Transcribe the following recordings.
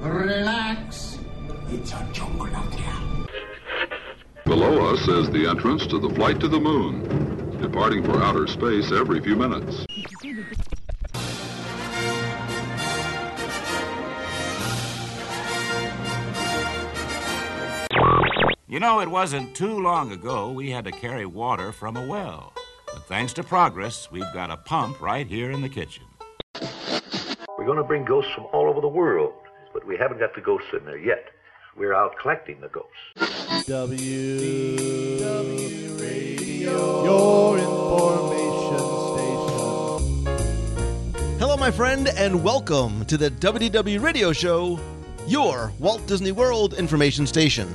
Relax. It's a jungle out there. Below us is the entrance to the flight to the moon, departing for outer space every few minutes. You know, it wasn't too long ago we had to carry water from a well. But thanks to progress, we've got a pump right here in the kitchen. We're going to bring ghosts from all over the world, but we haven't got the ghosts in there yet. We're out collecting the ghosts. W W Radio, your information station. Hello, my friend, and welcome to the WDW Radio Show, your Walt Disney World information station.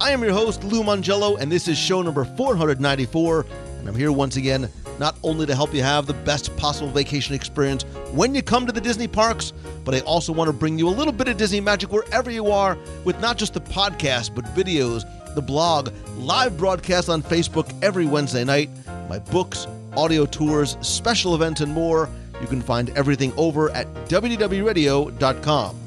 I am your host, Lou Mongello, and this is show number 494. And I'm here once again, not only to help you have the best possible vacation experience when you come to the Disney parks, but I also want to bring you a little bit of Disney magic wherever you are with not just the podcast, but videos, the blog, live broadcasts on Facebook every Wednesday night, my books, audio tours, special events, and more. You can find everything over at WDWRadio.com.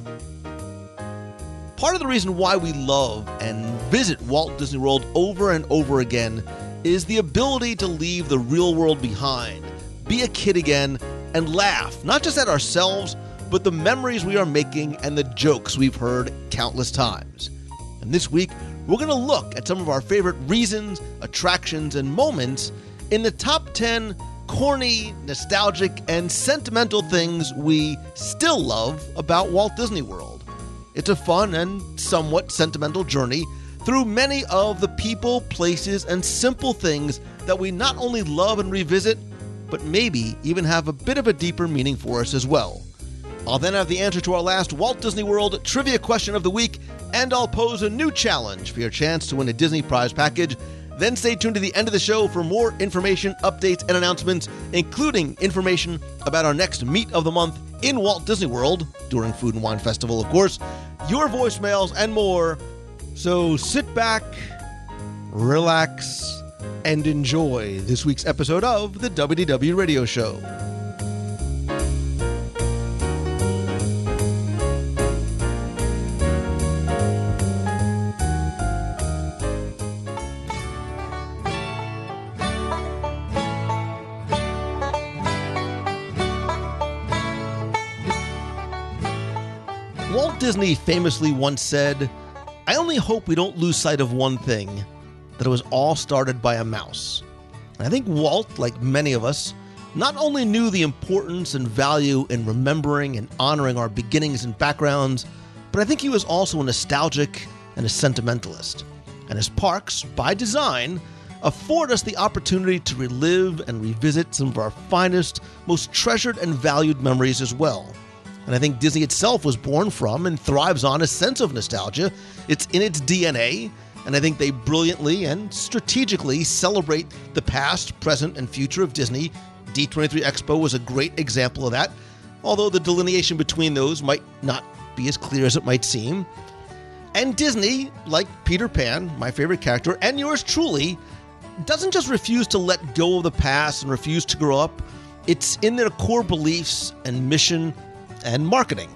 Part of the reason why we love and visit Walt Disney World over and over again is the ability to leave the real world behind, be a kid again, and laugh, not just at ourselves, but the memories we are making and the jokes we've heard countless times. And this week, we're going to look at some of our favorite reasons, attractions, and moments in the top 10 corny, nostalgic, and sentimental things we still love about Walt Disney World. It's a fun and somewhat sentimental journey through many of the people, places, and simple things that we not only love and revisit, but maybe even have a bit of a deeper meaning for us as well. I'll then have the answer to our last Walt Disney World trivia question of the week, and I'll pose a new challenge for your chance to win a Disney prize package. Then stay tuned to the end of the show for more information, updates, and announcements, including information about our next Meet of the Month in Walt Disney World during Food and Wine Festival, of course, your voicemails, and more. So sit back, relax, and enjoy this week's episode of the WDW Radio Show. Walt Disney famously once said, I only hope we don't lose sight of one thing that it was all started by a mouse. And I think Walt, like many of us, not only knew the importance and value in remembering and honoring our beginnings and backgrounds, but I think he was also a nostalgic and a sentimentalist. And his parks, by design, afford us the opportunity to relive and revisit some of our finest, most treasured and valued memories as well. And I think Disney itself was born from and thrives on a sense of nostalgia. It's in its DNA, and I think they brilliantly and strategically celebrate the past, present, and future of Disney. D23 Expo was a great example of that, although the delineation between those might not be as clear as it might seem. And Disney, like Peter Pan, my favorite character, and yours truly, doesn't just refuse to let go of the past and refuse to grow up. It's in their core beliefs and mission and marketing.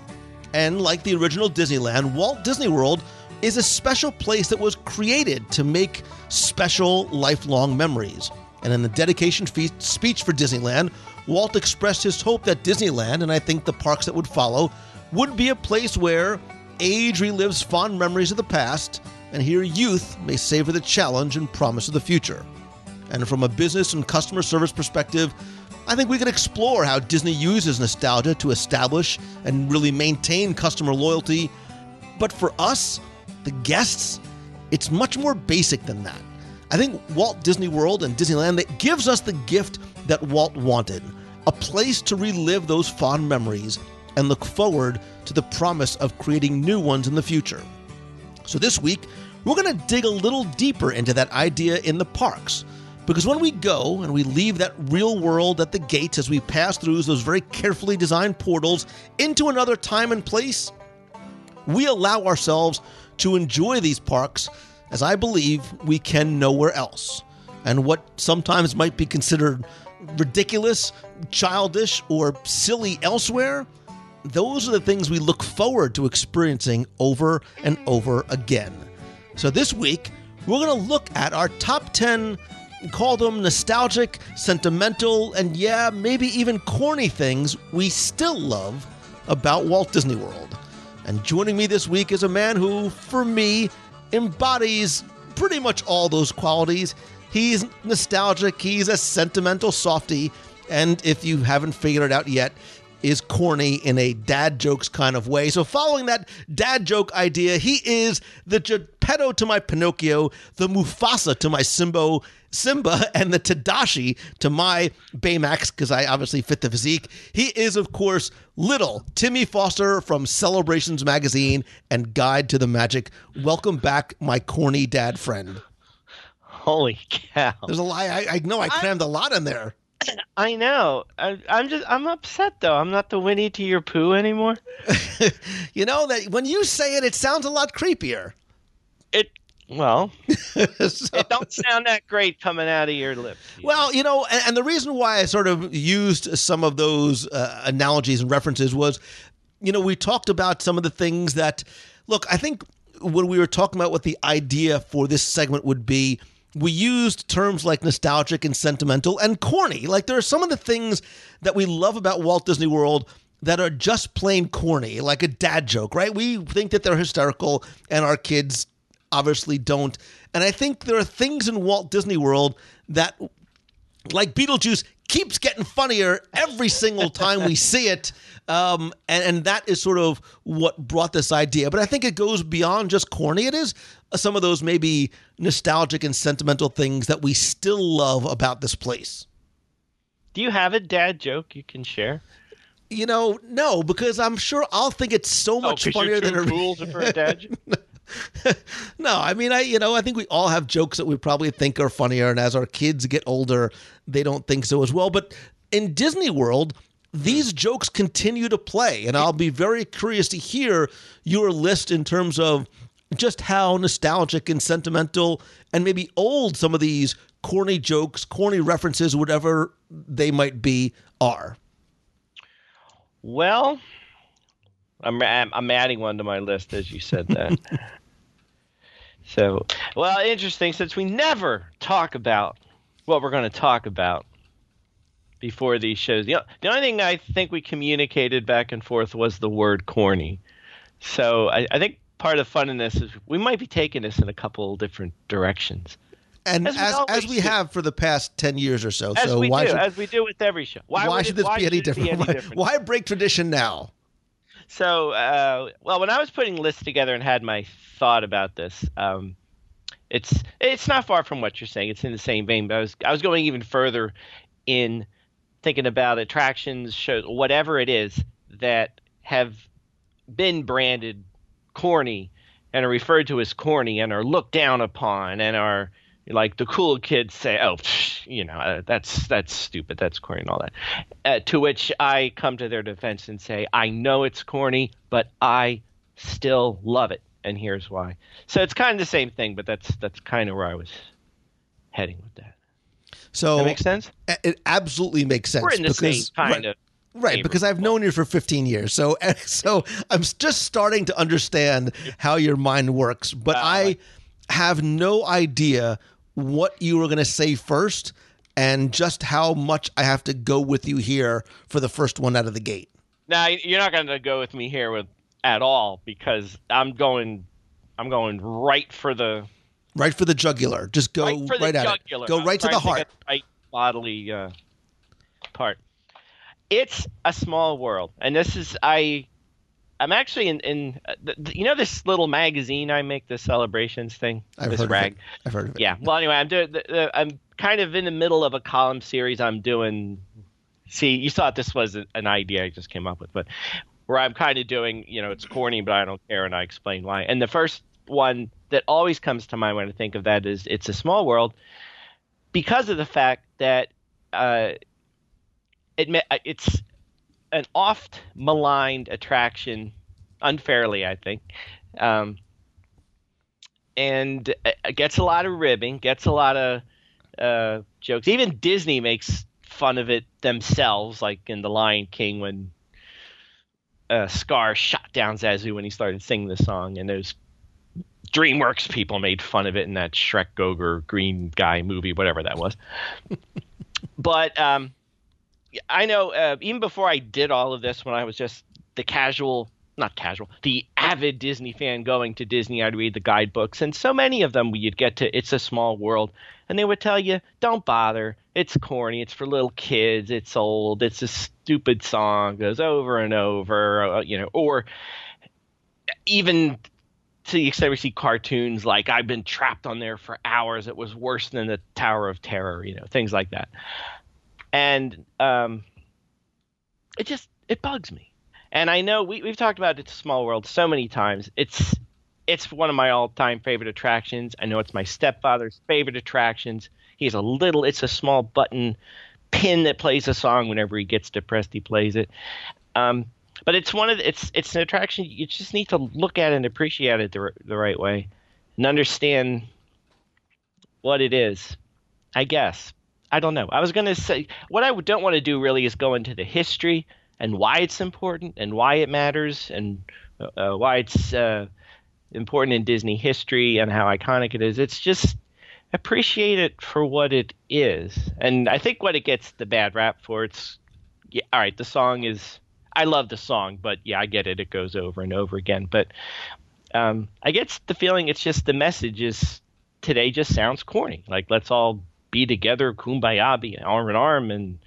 And like the original Disneyland, Walt Disney World is a special place that was created to make special lifelong memories. And in the dedication speech for Disneyland, Walt expressed his hope that Disneyland, and I think the parks that would follow, would be a place where age relives fond memories of the past, and here youth may savor the challenge and promise of the future. And from a business and customer service perspective, I think we can explore how Disney uses nostalgia to establish and really maintain customer loyalty. But for us, the guests, it's much more basic than that. I think Walt Disney World and Disneyland that gives us the gift that Walt wanted, a place to relive those fond memories and look forward to the promise of creating new ones in the future. So this week, we're going to dig a little deeper into that idea in the parks. Because when we go and we leave that real world at the gates as we pass through those very carefully designed portals into another time and place, we allow ourselves to enjoy these parks as I believe we can nowhere else. And what sometimes might be considered ridiculous, childish, or silly elsewhere, those are the things we look forward to experiencing over and over again. So this week, we're going to look at our top 10, call them nostalgic, sentimental, and yeah, maybe even corny things we still love about Walt Disney World. And joining me this week is a man who, for me, embodies pretty much all those qualities. He's nostalgic, he's a sentimental softy, and if you haven't figured it out yet, is corny in a dad jokes kind of way. So, following that dad joke idea, he is the Geppetto to my Pinocchio, the Mufasa to my Simba, Simba, and the Tadashi to my Baymax, because I obviously fit the physique. He is, of course, little Timmy Foster from Celebrations Magazine and Guide to the Magic. Welcome back, my corny dad friend. Holy cow! There's a lie. I, I know I crammed a lot in there. I know. I, I'm just. I'm upset though. I'm not the Winnie to your Pooh anymore. you know that when you say it, it sounds a lot creepier. It. Well, So- it don't sound that great coming out of your lips. Well, you know, and, and the reason why I sort of used some of those uh, analogies and references was, you know, we talked about some of the things that, look, I think when we were talking about what the idea for this segment would be, we used terms like nostalgic and sentimental and corny. Like there are some of the things that we love about Walt Disney World that are just plain corny, like a dad joke, right? We think that they're hysterical and our kids obviously don't. And I think there are things in Walt Disney World that like Beetlejuice keeps getting funnier every single time we see it. Um, and, and that is sort of what brought this idea. But I think it goes beyond just corny. It is some of those maybe nostalgic and sentimental things that we still love about this place. Do you have a dad joke you can share? You know, no, because I'm sure I'll think it's so much oh, 'cause funnier you're than too it cool for a dad joke? no, I mean, I you know, I think we all have jokes that we probably think are funnier, and as our kids get older, they don't think so as well. But in Disney World, these jokes continue to play, and I'll be very curious to hear your list in terms of just how nostalgic and sentimental and maybe old some of these corny jokes, corny references, whatever they might be, are. Well, I'm I'm I'm adding one to my list as you said that. so, well, interesting since we never talk about what we're going to talk about before these shows. The, the only thing I think we communicated back and forth was the word corny. So I, I think part of the fun in this is we might be taking this in a couple different directions. And As as we as, always we have for the past ten years or so, As so we why do, should as we do with every show. why, would should it- this why be any should it different? Why, different? why break tradition now? So, uh, well, when I was putting lists together and had my thought about this, um, it's it's not far from what you're saying. It's in the same vein, but I was I was going even further in thinking about attractions, shows, whatever it is that have been branded corny and are referred to as corny and are looked down upon and are like the cool kids say, "Oh, psh, you know, uh, that's that's stupid, that's corny and all that." Uh, to which I come to their defense and say, "I know it's corny, but I still love it, and here's why." So it's kind of the same thing, but that's that's kind of where I was heading with that. So That makes sense. It absolutely makes sense. We're in the because, same kind right, of right because I've known you for 15 years, so so I'm just starting to understand how your mind works. But I have no idea what you were going to say first, and just how much I have to go with you here for the first one out of the gate. Now you're not going to go with me here with at all because I'm going, I'm going right for the Right for the jugular. Just go right right, at jugular. it. Go I'm right to the heart. the right bodily uh, part. It's a small world, and this is I. I'm actually in in uh, the- you know this little magazine I make the celebrations thing. I've this heard rag. of it. I've heard of it. Yeah. Well, anyway, I'm doing. The, the, I'm kind of in the middle of a column series. I'm doing. See, you thought this was an idea I just came up with, but where I'm kind of doing, you know, it's corny, but I don't care, and I explain why. And the first one that always comes to mind when I think of that is "It's a Small World," because of the fact that uh, it uh, it's an oft maligned attraction, unfairly, I think. Um, and uh, gets a lot of ribbing, gets a lot of uh, jokes. Even Disney makes fun of it themselves, like in The Lion King when uh, Scar shot down Zazu when he started singing the song, and those DreamWorks people made fun of it in that Shrek Goger Green Guy movie, whatever that was. but um, I know uh, even before I did all of this, when I was just the casual, not casual, the avid Disney fan going to Disney, I'd read the guidebooks, and so many of them you'd get to It's a Small World, and they would tell you, don't bother. It's corny. It's for little kids. It's old. It's a stupid song. Goes over and over. Uh, you know, or even to the extent we see cartoons like I've been trapped on there for hours. It was worse than the Tower of Terror. You know, things like that. And um, it just it bugs me. And I know we, we've talked about It's a Small World so many times. It's it's one of my all-time favorite attractions. I know it's my stepfather's favorite attractions. He has a little, it's a small button pin that plays a song whenever he gets depressed. He plays it. Um, but it's one of the, it's it's an attraction you just need to look at and appreciate it the, the right way and understand what it is. I guess I don't know. I was going to say what I don't want to do really is go into the history and why it's important and why it matters and uh, why it's uh, important in Disney history and how iconic it is. It's just appreciate it for what it is. And I think what it gets the bad rap for it's yeah, all right, the song is I love the song, but yeah, I get it. It goes over and over again. But um, I get the feeling it's just the message is today just sounds corny. Like let's all be together, kumbaya, be arm in arm, and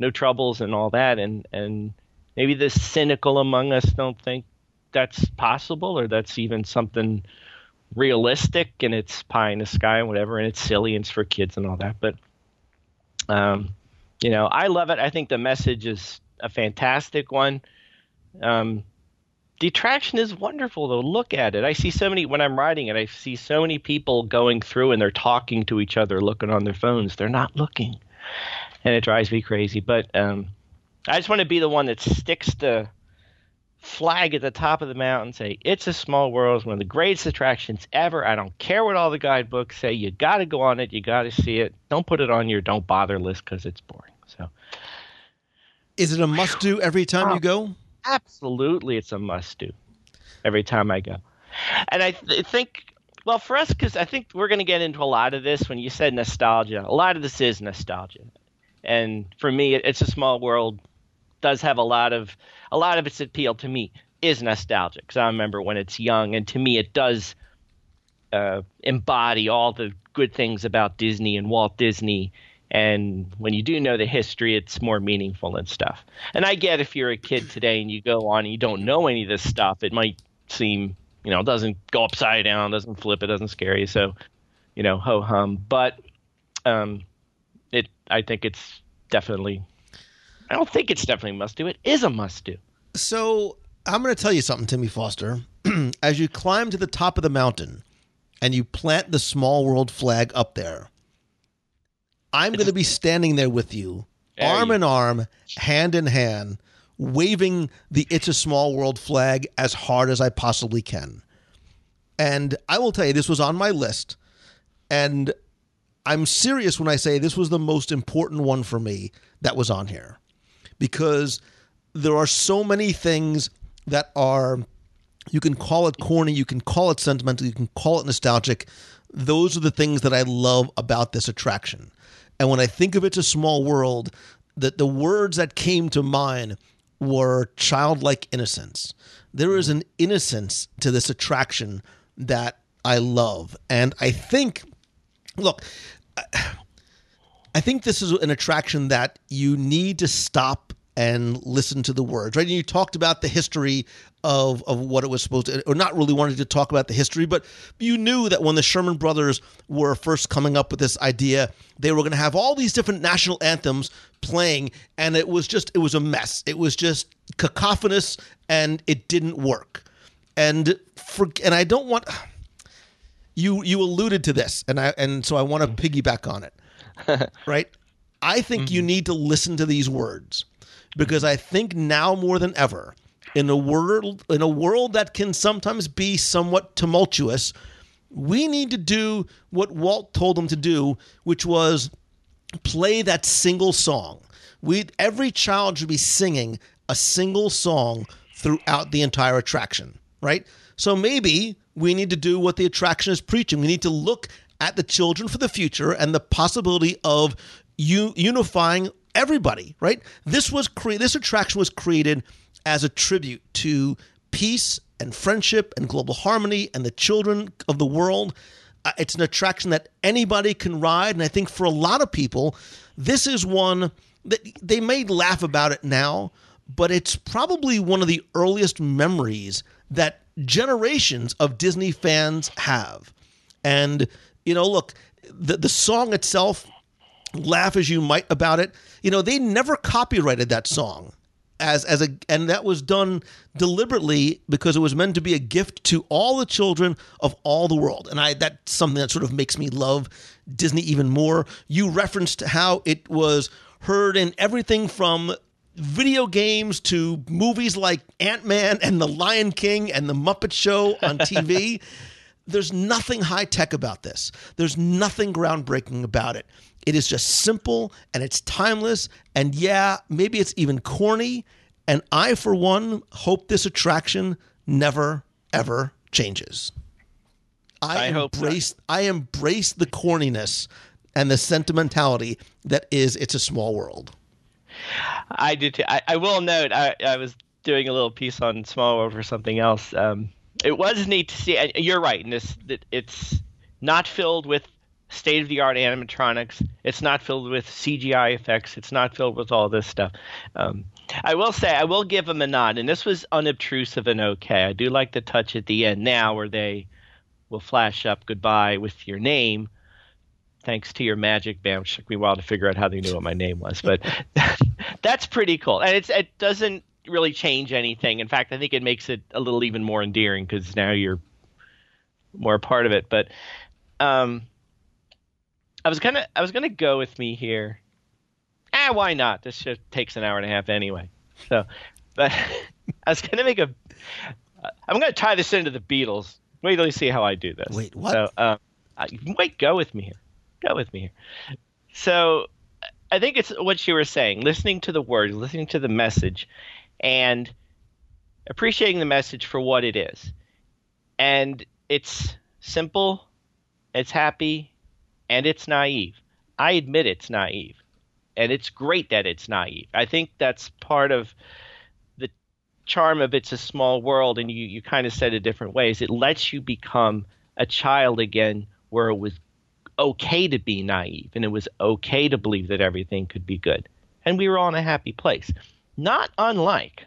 no troubles and all that. And and maybe the cynical among us don't think that's possible or that's even something realistic and it's pie in the sky and whatever and it's silly and it's for kids and all that. But um, you know, I love it. I think the message is a fantastic one. Um, the attraction is wonderful to look at it. I see so many when I'm riding it. I see so many people going through and they're talking to each other, looking on their phones. They're not looking, and it drives me crazy. But um, I just want to be the one that sticks the flag at the top of the mountain, say it's a small world, it's one of the greatest attractions ever. I don't care what all the guidebooks say. You got to go on it. You got to see it. Don't put it on your don't bother list because it's boring. So. Is it a must do every time you go? Absolutely, it's a must do every time I go. And I th- think, well, for us, because I think we're going to get into a lot of this when you said nostalgia. A lot of this is nostalgia. And for me, it's a small world. Does have a lot of a lot of its appeal to me is nostalgic because I remember when it's young, and to me, it does uh, embody all the good things about Disney and Walt Disney and when you do know the history, it's more meaningful and stuff. And I get if you're a kid today and you go on and you don't know any of this stuff, it might seem, you know, it doesn't go upside down, doesn't flip, it doesn't scare you. So, you know, ho hum. But um, it, I think it's definitely, I don't think it's definitely must do. It is a must do. So I'm going to tell you something, Timmy Foster. As you climb to the top of the mountain and you plant the small world flag up there, I'm going to be standing there with you, There arm you in arm, hand in hand, waving the It's a Small World flag as hard as I possibly can. And I will tell you, this was on my list. And I'm serious when I say this was the most important one for me that was on here because there are so many things that are you can call it corny, you can call it sentimental, you can call it nostalgic. Those are the things that I love about this attraction. And when I think of It's a Small World, that the words that came to mind were childlike innocence. There is an innocence to this attraction that I love. And I think, look, I think this is an attraction that you need to stop and listen to the words, right? And you talked about the history of of what it was supposed to, or not really wanting to talk about the history, but you knew that when the Sherman Brothers were first coming up with this idea, they were going to have all these different national anthems playing, and it was just it was a mess. It was just cacophonous, and it didn't work. And for and I don't want you you alluded to this, and I and so I want to mm-hmm. piggyback on it, right? I think you mm-hmm. need to listen to these words because I think now more than ever, in a world in a world that can sometimes be somewhat tumultuous, we need to do what Walt told them to do, which was play that single song. We every child should be singing a single song throughout the entire attraction, right? So maybe we need to do what the attraction is preaching. We need to look at the children for the future and the possibility of u- unifying everybody, right? This was cre- this attraction was created as a tribute to peace and friendship and global harmony and the children of the world. Uh, it's an attraction that anybody can ride, and I think for a lot of people, this is one that they may laugh about it now, but it's probably one of the earliest memories that generations of Disney fans have. And you know, look, the the song itself, laugh as you might about it, you know, they never copyrighted that song as as a and that was done deliberately because it was meant to be a gift to all the children of all the world. And i that's something that sort of makes me love disney even more. You referenced how it was heard in everything from video games to movies like ant-man and the lion king and the muppet show on tv there's nothing high tech about this there's nothing groundbreaking about it it is just simple and it's timeless. And yeah, maybe it's even corny. And I, for one, hope this attraction never, ever changes. I, I hope embrace I embrace the corniness and the sentimentality that is it's a small world. I do too. I, I will note I, I was doing a little piece on Small World for something else. Um, it was neat to see. And you're right in this it's not filled with state of the art animatronics. It's not filled with CGI effects. It's not filled with all this stuff. Um, I will say, I will give them a nod, and this was unobtrusive and okay. I do like the touch at the end now where they will flash up goodbye with your name. Thanks to your MagicBand! which took me a while to figure out how they knew what my name was, but that's pretty cool. And it's it doesn't really change anything. In fact, I think it makes it a little even more endearing because now you're more a part of it. But um, I was gonna I was gonna go with me here. Ah, why not? This show takes an hour and a half anyway. So, but I was gonna make a. I'm gonna tie this into the Beatles. Wait till you see how I do this. Wait, what? So, um, I, wait, go with me here. Go with me here. So, I think it's what you were saying. Listening to the words, listening to the message, and appreciating the message for what it is. And it's simple. It's happy and it's naive. I admit it's naive. And it's great that it's naive. I think that's part of the charm of It's a Small World, and you, you kind of said it different ways. It lets you become a child again where it was okay to be naive and it was okay to believe that everything could be good. And we were all in a happy place. Not unlike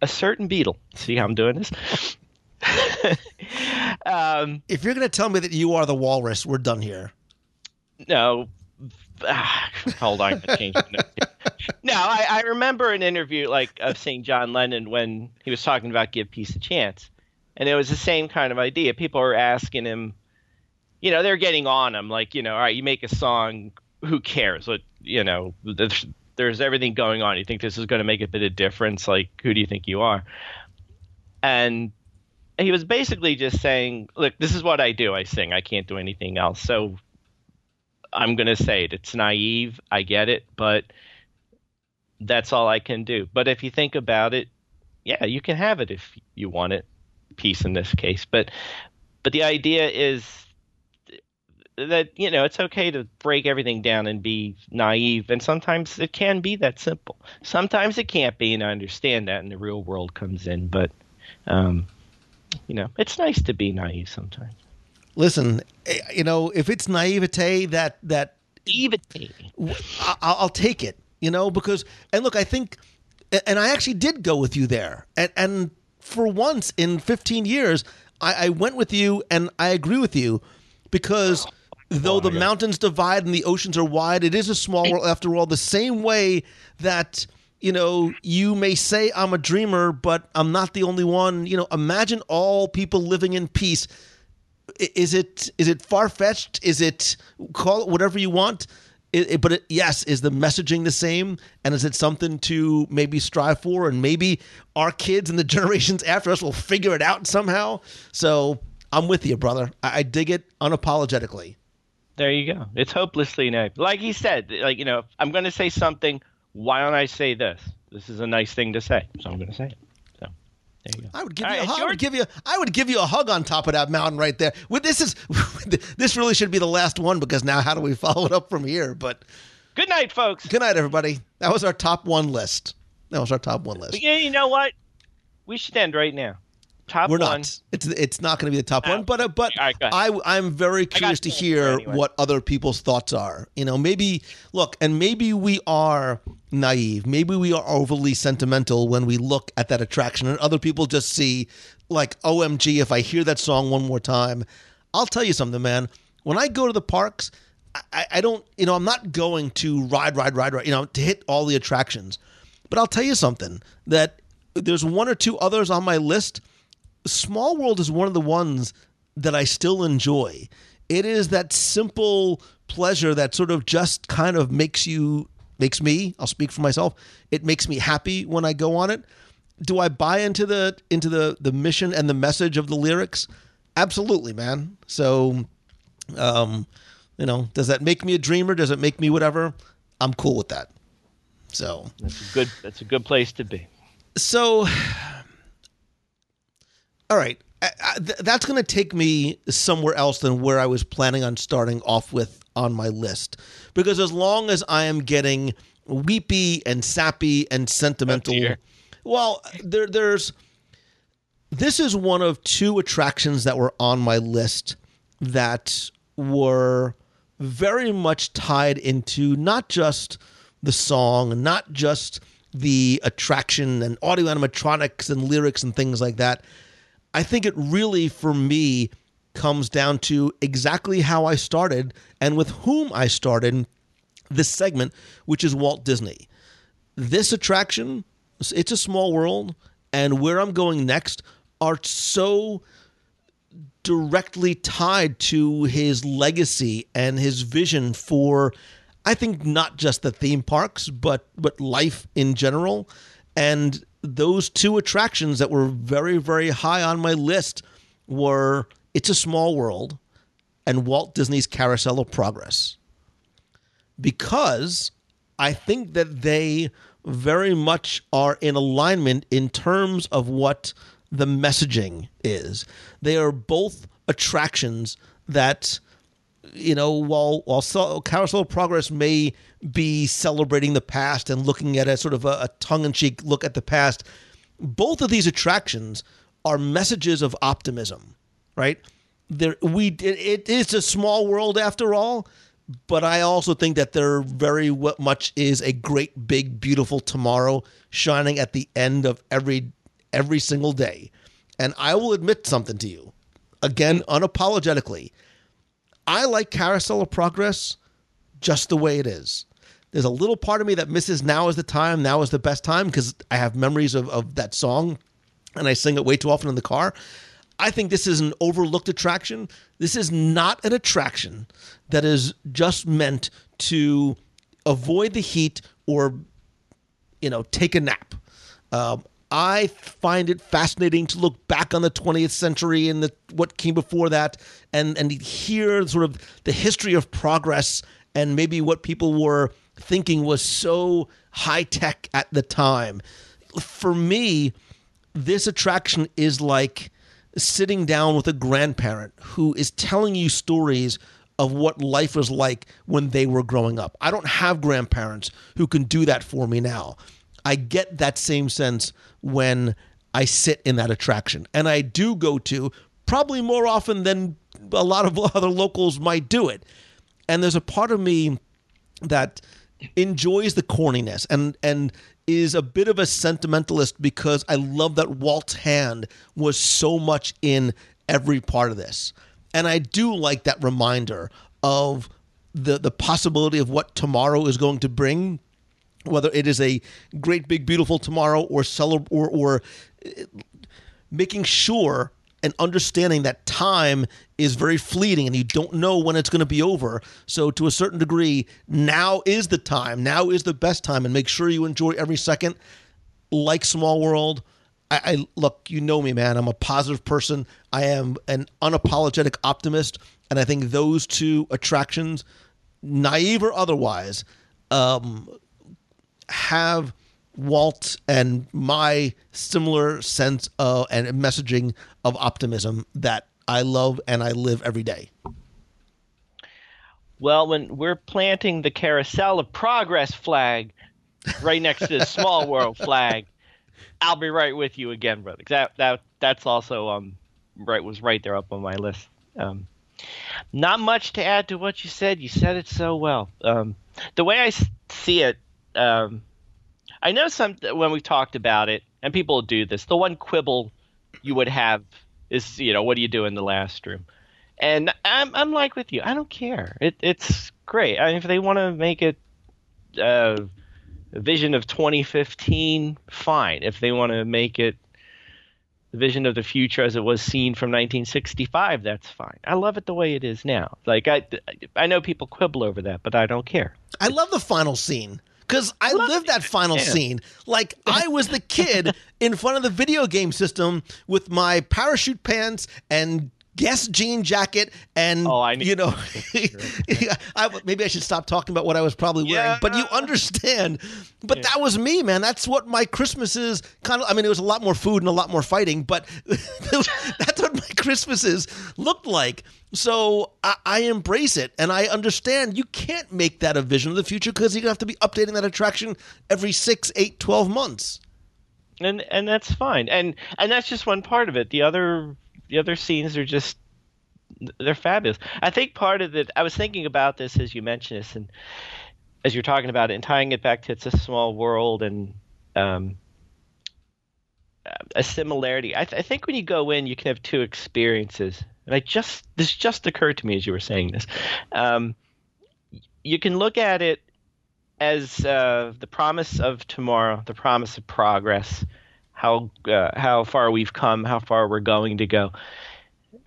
a certain beetle. See how I'm doing this? um, If you're going to tell me that you are the walrus, we're done here. no. Ah, hold on, I changed my notes here. No, I, I remember an interview like of seeing John Lennon when he was talking about give peace a chance, and it was the same kind of idea. People were asking him, you know, they're getting on him, like, you know, all right, you make a song, who cares? What you know, there's everything going on. You think this is going to make a bit of difference? Like, who do you think you are? And he was basically just saying, look, this is what I do. I sing. I can't do anything else. So I'm going to say it. It's naive. I get it, but that's all I can do. But if you think about it, yeah, you can have it if you want it. Peace in this case, but but the idea is that you know it's okay to break everything down and be naive, and sometimes it can be that simple. Sometimes it can't be, and I understand that, and the real world comes in. But um, you know, it's nice to be naive sometimes. Listen, eh, you know, if it's naivete that that Naivety. I- I'll, I'll take it, you know, because and look, I think, and I actually did go with you there, and and for once in 15 years, I, I went with you, and I agree with you, because though oh, the mountains divide and the oceans are wide, it is a small world after all. The same way that you know you may say I'm a dreamer, but I'm not the only one. You know, imagine all people living in peace is it is it far fetched? Is it call it whatever you want? It, it- but it, yes, is the messaging the same? And is it something to maybe strive for? And maybe our kids and the generations after us will figure it out somehow. So I'm with you, brother. I, I dig it unapologetically. There you go. It's hopelessly naive. Like he said, like you know, I'm going to say something. Why don't I say this? This is a nice thing to say, so I'm going to say it. So There you go. I would give All you a hug. I would give you. I would give you a hug on top of that mountain right there. This is. This really should be the last one because now how do we follow it up from here? But Good night, folks. good night, everybody. That was our top one list. That was our top one list. Yeah, you know what? We should end right now. Top We're one. not. It's it's not going to be the top Oh. one, but uh, but right. I I'm very curious to hear anyway. what other people's thoughts are. You know, maybe look, and maybe we are naive. Maybe we are overly sentimental when we look at that attraction, and other people just see like, OMG, if I hear that song one more time, I'll tell you something, man. When I go to the parks, I, I don't, you know, I'm not going to ride, ride, ride, ride, you know, to hit all the attractions. But I'll tell you something that there's one or two others on my list Small World is one of the ones that I still enjoy. It is that simple pleasure that sort of just kind of makes you makes me, I'll speak for myself, it makes me happy when I go on it. Do I buy into the into the the mission and the message of the lyrics? Absolutely, man. So um you know, does that make me a dreamer? Does it make me whatever? I'm cool with that. So, That's a good. That's a good place to be. so all right I, I, th- that's going to take me somewhere else than where i was planning on starting off with on my list because as long as i am getting weepy and sappy and sentimental dear. well there there's this is one of two attractions that were on my list that were very much tied into not just the song, not just the attraction and audio animatronics and lyrics and things like that. I think it really, for me, comes down to exactly how I started and with whom I started this segment, which is Walt Disney. This attraction, it's a small world, and where I'm going next are so directly tied to his legacy and his vision for I think not just the theme parks but but life in general and those two attractions that were very very high on my list were It's a Small World and Walt Disney's Carousel of Progress because I think that they very much are in alignment in terms of what the messaging is. They are both attractions that you know while while Cel- Carousel of Progress may be celebrating the past and looking at a sort of a, a tongue-in-cheek look at the past, both of these attractions are messages of optimism, right? There we it, it is a small world after all, but I also think that there very much is a great big beautiful tomorrow shining at the end of every every single day. And I will admit something to you. Again, unapologetically. I like Carousel of Progress just the way it is. There's a little part of me that misses now is the time, now is the best time because I have memories of, of that song and I sing it way too often in the car. I think this is an overlooked attraction. This is not an attraction that is just meant to avoid the heat or, you know, take a nap. Um, I find it fascinating to look back on the 20th century and the, what came before that, and and hear sort of the history of progress and maybe what people were thinking was so high tech at the time. For me, this attraction is like sitting down with a grandparent who is telling you stories of what life was like when they were growing up. I don't have grandparents who can do that for me now. I get that same sense when I sit in that attraction. And I do go to probably more often than a lot of other locals might do it. And there's a part of me that enjoys the corniness and and is a bit of a sentimentalist because I love that Walt's hand was so much in every part of this. And I do like that reminder of the the possibility of what tomorrow is going to bring whether it is a great big beautiful tomorrow or celeb- or or uh, making sure and understanding that time is very fleeting and you don't know when it's going to be over. So to a certain degree, now is the time. Now is the best time and make sure you enjoy every second. Like Small World, I, I look, you know me, man. I'm a positive person. I am an unapologetic optimist, and I think those two attractions, naive or otherwise, um, have Walt and my similar sense of and messaging of optimism that I love and I live every day. Well, when we're planting the carousel of progress flag right next to the small world flag, I'll be right with you again, brother. That that that's also um right was right there up on my list. Um, not much to add to what you said. You said it so well. Um, the way I see it, um, I know some when we talked about it, and people do this. The one quibble you would have is, you know, what do you do in the last room? And I'm I'm like with you. I don't care. It it's great. I mean, if they want to make it uh, a vision of 2015, fine. If they want to make it the vision of the future as it was seen from 1965, that's fine. I love it the way it is now. Like I I know people quibble over that, but I don't care. I love the final scene because I lived that final Yeah. scene. Like I was the kid in front of the video game system with my parachute pants and Guess jean jacket and Oh, I knew- you know I, maybe I should stop talking about what I was probably wearing Yeah. but you understand but that was me man that's what my Christmases kind of I mean it was a lot more food and a lot more fighting but that's Christmases looked like. So I, I embrace it and I understand you can't make that a vision of the future because you're gonna have to be updating that attraction every six eight twelve months. And and that's fine. And and that's just one part of it. The other the other scenes are just they're fabulous. I think part of it i was thinking about this as you mentioned this and as you're talking about it and tying it back to it's a small world and um a similarity I, th- I think when you go in you can have two experiences and i just this just occurred to me as you were saying this um you can look at it as uh, the promise of tomorrow, the promise of progress, how uh, how far we've come, how far we're going to go,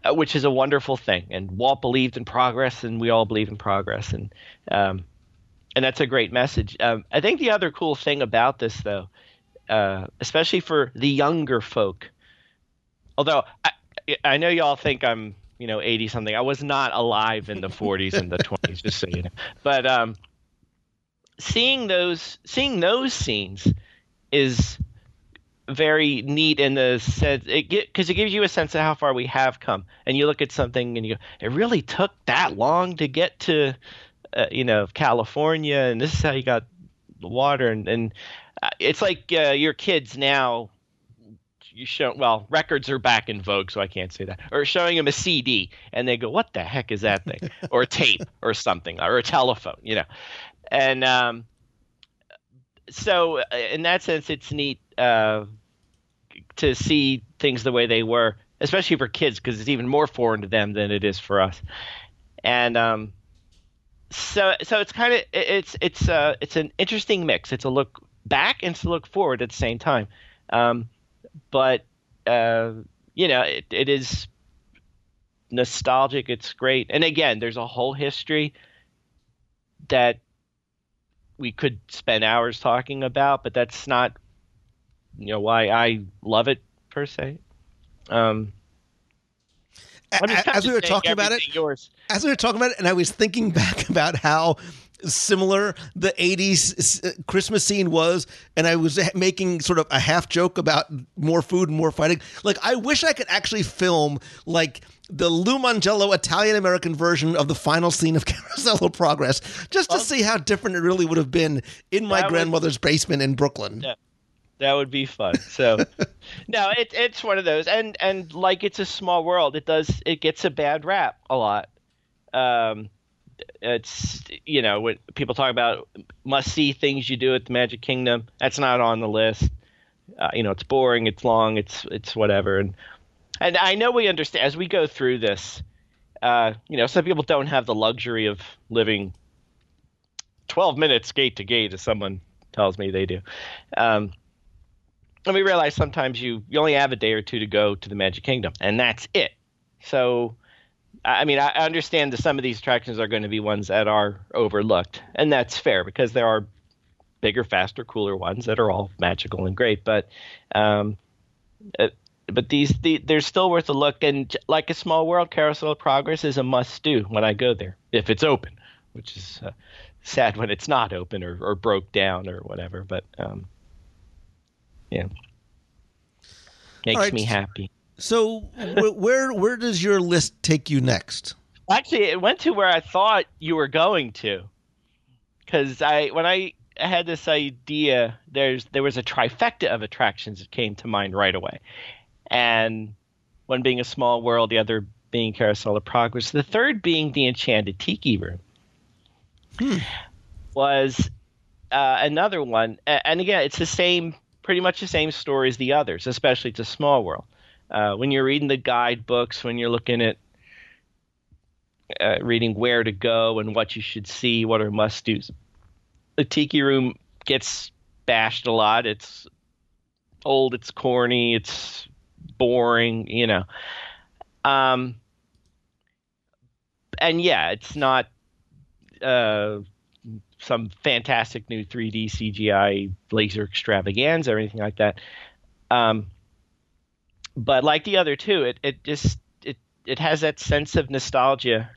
uh, which is a wonderful thing. And Walt believed in progress, and we all believe in progress, and um, and that's a great message. Um, I think the other cool thing about this, though, uh, especially for the younger folk, although I, I know y'all think I'm you know 80 something, I was not alive in the 40s and the 20s, just so you know, but um, seeing those seeing those scenes is very neat in the sense it because it gives you a sense of how far we have come. And you look at something and you go it really took that long to get to uh, you know california and this is how you got the water. And, and it's like uh, your kids now you show well records are back in vogue so i can't say that or showing them a cd and they go what the heck is that thing or a tape or something or a telephone you know and um, so uh, in that sense, it's neat uh, to see things the way they were, especially for kids, because it's even more foreign to them than it is for us. And um, so, so it's kind of it's it's uh, it's an interesting mix. It's a look back and to look forward at the same time. Um, but uh, you know, it, it is nostalgic. It's great, and again, there's a whole history that we could spend hours talking about, but that's not you know why I love it per se. Um, as we were talking about it Yours. as we were talking about it, and I was thinking back about how similar the 80s uh, Christmas scene was, and I was making sort of a half joke about more food and more fighting. Like, I wish I could actually film, like, the Lou Mongello Italian American version of the final scene of Carousel of Progress, just to see how different it really would have been in my That would- grandmother's basement in Brooklyn. Yeah. That would be fun. So, no, it, it's one of those, and and like it's a small world. It does it gets a bad rap a lot. Um, it's you know when people talk about must see things you do at the Magic Kingdom. That's not on the list. Uh, you know, it's boring. It's long. It's it's whatever. And and I know we understand as we go through this. Uh, you know, some people don't have the luxury of living 12 minutes gate to gate, as someone tells me they do. Um, and we realize sometimes you, you only have a day or two to go to the Magic Kingdom, and that's it. So, I mean, I I understand that some of these attractions are going to be ones that are overlooked, and that's fair because there are bigger, faster, cooler ones that are all magical and great. But, um, uh, but these the, they're still worth a look. And like a small world, Carousel of Progress is a must do when I go there if it's open, which is uh, sad when it's not open or, or broke down or whatever. But um, Yeah, makes right. me happy. So where where does your list take you next? Actually, it went to where I thought you were going to, because I when I had this idea, there's there was a trifecta of attractions that came to mind right away, and one being a small world, the other being Carousel of Progress, the third being the Enchanted Tiki Room. Was uh, another one, and again, it's the same, pretty much the same story as the others, especially to Small World. Uh, when you're reading the guidebooks, when you're looking at uh, reading where to go and what you should see, what are must dos. The Tiki Room gets bashed a lot. It's old, it's corny, it's boring, you know. Um, and yeah, it's not uh, some fantastic new 3D CGI laser extravaganza or anything like that. Um, but like the other two, it, it just it it has that sense of nostalgia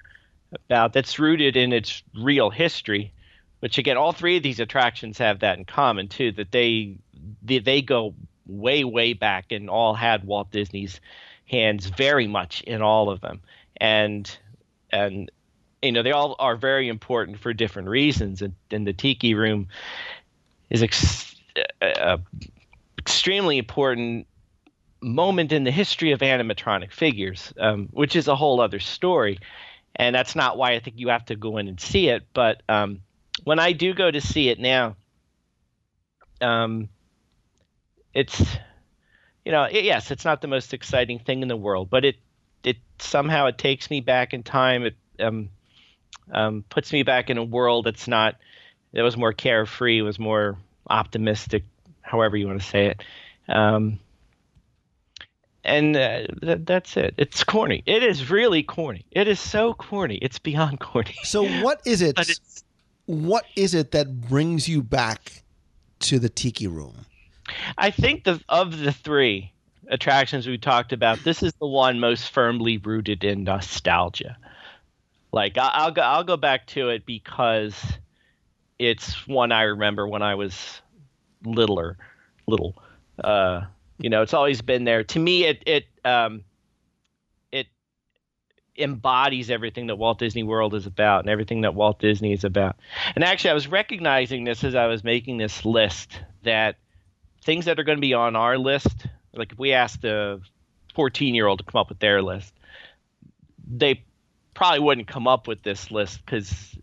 about that's rooted in its real history. Which again, all three of these attractions have that in common too. That they they, they go way way back and all had Walt Disney's hands very much in all of them, and and you know they all are very important for different reasons. And, and the Tiki Room is ex- uh, uh, extremely important moment in the history of animatronic figures, um, which is a whole other story. And that's not why I think you have to go in and see it. But um, when I do go to see it now, um, it's you know it, yes, it's not the most exciting thing in the world, but it it somehow it takes me back in time. It um, um, puts me back in a world that's not that was more carefree, was more optimistic, however you want to say it. Um, and uh, th- that's it. It's corny. It is really corny. It is so corny. It's beyond corny. So what is it? What is it that brings you back to the Tiki Room? I think the of the three attractions we talked about, this is the one most firmly rooted in nostalgia. Like I, I'll go, I'll go back to it because it's one I remember when I was littler, little. Uh, you know, it's always been there. To me, it it um, it embodies everything that Walt Disney World is about and everything that Walt Disney is about. And actually, I was recognizing this as I was making this list that things that are going to be on our list, like if we asked a 14 year old to come up with their list, they probably wouldn't come up with this list because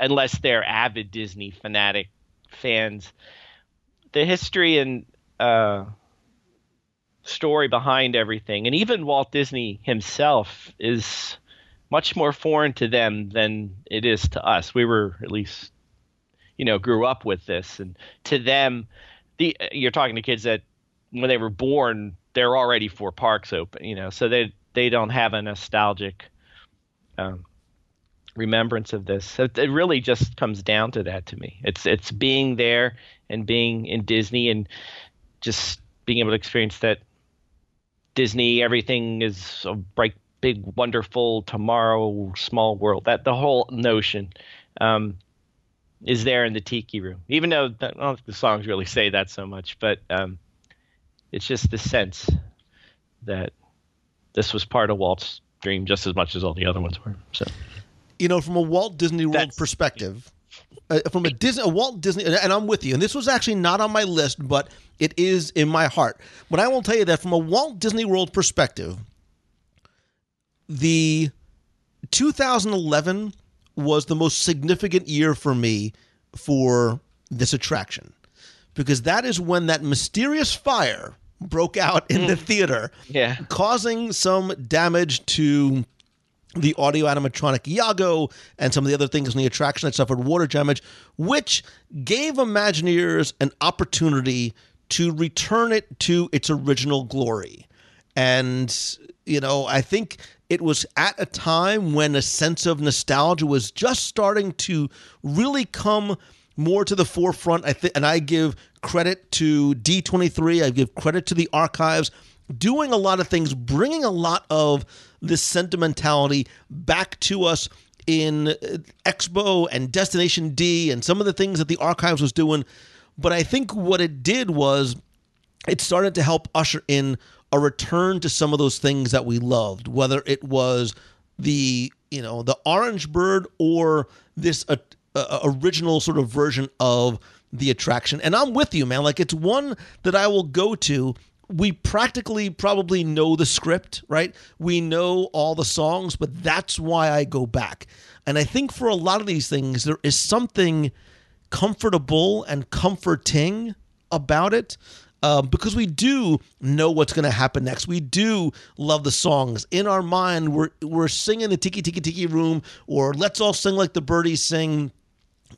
unless they're avid Disney fanatic fans, the history and uh, story behind everything, and even Walt Disney himself is much more foreign to them than it is to us. We were at least, you know, grew up with this, and to them, the you're talking to kids that when they were born, they're already four parks open, you know, so they they don't have a nostalgic um, remembrance of this. It really just comes down to that to me. It's it's being there and being in Disney and just being able to experience that Disney everything is a bright big wonderful tomorrow small world. That the whole notion um, is there in the Tiki Room. Even though I don't think the songs really say that so much, but um, it's just the sense that this was part of Walt's dream just as much as all the other ones were. So You know, from a Walt Disney World That's- perspective, uh, from a Disney, a Walt Disney, and I'm with you. And this was actually not on my list, but it is in my heart. But I will tell you that from a Walt Disney World perspective, the 2011 was the most significant year for me for this attraction because that is when that mysterious fire broke out in the theater, yeah, causing some damage to the audio animatronic Iago and some of the other things in the attraction that suffered water damage, which gave Imagineers an opportunity to return it to its original glory. And, you know, I think it was at a time when a sense of nostalgia was just starting to really come more to the forefront. I think, and I give credit to D23. I give credit to the archives, doing a lot of things, bringing a lot of this sentimentality back to us in uh, Expo and Destination D and some of the things that the archives was doing. But I think what it did was it started to help usher in a return to some of those things that we loved, whether it was the you know the orange bird or this uh, uh, original sort of version of the attraction. And I'm with you, man. Like it's one that I will go to. We practically probably know the script, right? We know all the songs, but that's why I go back. And I think for a lot of these things, there is something comfortable and comforting about it. Um, because we do know what's going to happen next. We do love the songs in our mind. We're we're singing the Tiki Tiki Tiki Room, or Let's All Sing Like the Birdies Sing.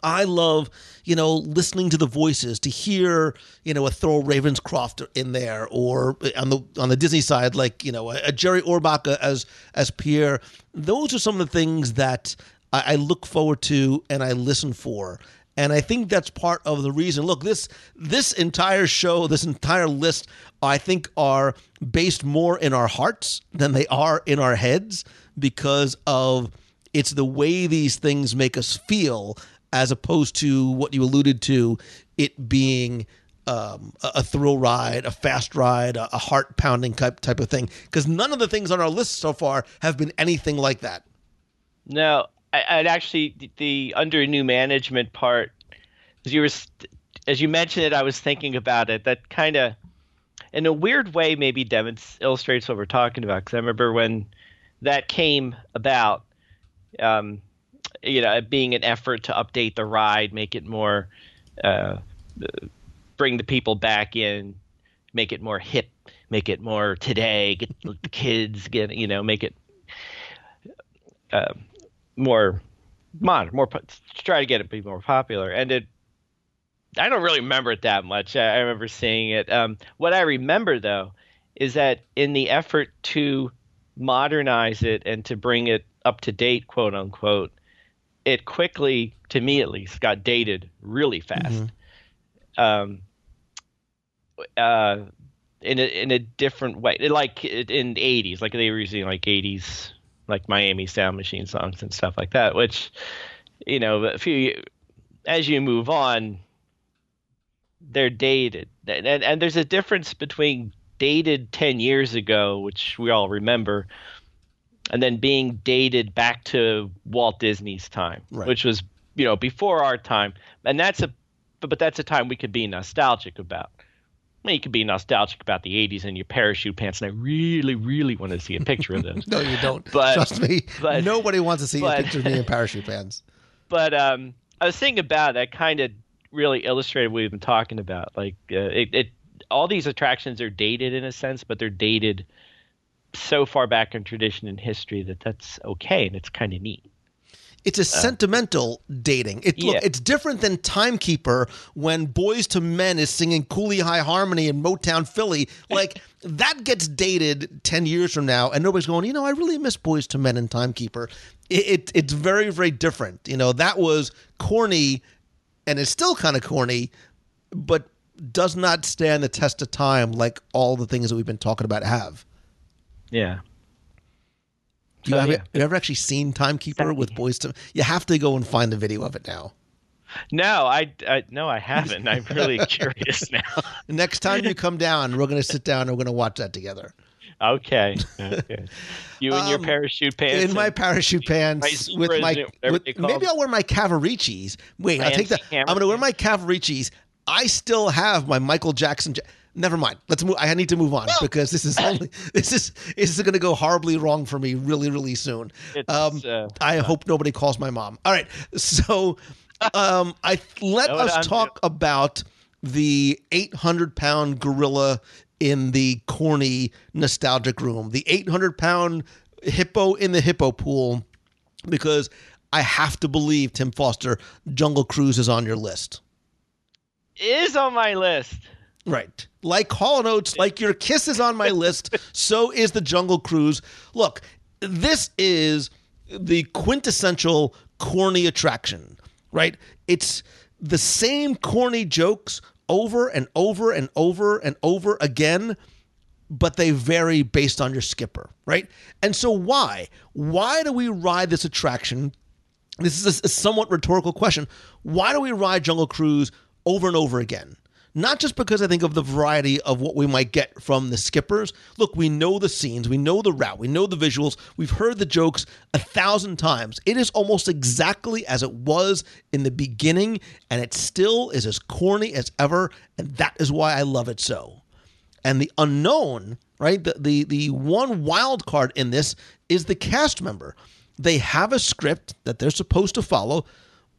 I love, you know, listening to the voices to hear, you know, a Thurl Ravenscroft in there, or on the on the Disney side, like you know, a, a Jerry Orbach as as Pierre. Those are some of the things that I, I look forward to and I listen for. And I think that's part of the reason. Look, this this entire show, this entire list, I think are based more in our hearts than they are in our heads because of it's the way these things make us feel as opposed to what you alluded to it being um, a, thrill ride, a fast ride, a, heart pounding type type of thing. Because none of the things on our list so far have been anything like that. No, I'd actually the, the under new management part, as you were as you mentioned it, I was thinking about it. That kind of, in a weird way, maybe demonstrates illustrates what we're talking about. Because I remember when that came about, um, you know, being an effort to update the ride, make it more, uh, bring the people back in, make it more hip, make it more today, get the kids, get you know, make it. Uh, more modern, more try to get it to be more popular. And it, I don't really remember it that much. I, I remember seeing it. Um, what I remember though is that in the effort to modernize it and to bring it up to date, quote unquote, it quickly, to me at least, got dated really fast. Mm-hmm. Um, uh, in a, in a different way, like in the '80s, like they were using like '80s like Miami Sound Machine songs and stuff like that. Which, you know, a few as you move on, they're dated, and and there's a difference between dated ten years ago, which we all remember, and then being dated back to Walt Disney's time, right. which was you know before our time, and that's a but that's a time we could be nostalgic about you could be nostalgic about the 80s and your parachute pants, and I really, really want to see a picture of those. no, you don't. But, Trust me, but, nobody wants to see but, a picture of me in parachute pants. But um, I was thinking about that kind of really illustrated what we've been talking about. Like uh, it, it, all these attractions are dated in a sense, but they're dated so far back in tradition and history that that's okay, and it's kind of neat. It's a uh, sentimental dating. It, yeah. Look, it's different than Timekeeper when Boyz II Men is singing Cooleyhighharmony in Motown Philly. Like that gets dated ten years from now, and nobody's going. You know, I really miss Boyz II Men and Timekeeper. It, it it's very very different. You know, that was corny, and it's still kind of corny, but does not stand the test of time like all the things that we've been talking about have. Yeah. You, so, have, yeah. you ever actually seen Timekeeper with Boyz II? You have to go and find the video of it now. No, I, I no, I haven't. I'm really curious now. Next time you come down, we're going to sit down and we're going to watch that together. Okay. okay. You in um, your parachute pants. In my parachute pants with my with, maybe I'll wear my Cavariccis. Wait, I'll take that. I'm going to wear my Cavariccis. I still have my Michael Jackson. Never mind. Let's move. I need to move on because this is only this is this is going to go horribly wrong for me really really soon. Um, uh, I hope nobody calls my mom. All right, so um, I let us talk about the 800 pound gorilla in the corny nostalgic room, the 800 pound hippo in the hippo pool, because I have to believe Tim Foster, Jungle Cruise is on your list. Is on my list. Right. Like Hall & Oates, like your kiss is on my list, so is the Jungle Cruise. Look, this is the quintessential corny attraction, right? It's the same corny jokes over and over and over and over again, but they vary based on your skipper, right? And so why? Why do we ride this attraction? This is a somewhat rhetorical question. Why do we ride Jungle Cruise over and over again? Not just because I think of the variety of what we might get from the skippers. Look, we know the scenes, we know the route, we know the visuals, we've heard the jokes a thousand times. It is almost exactly as it was in the beginning, and it still is as corny as ever, and that is why I love it so. And the unknown, right? The the the one wild card in this is the cast member. They have a script that they're supposed to follow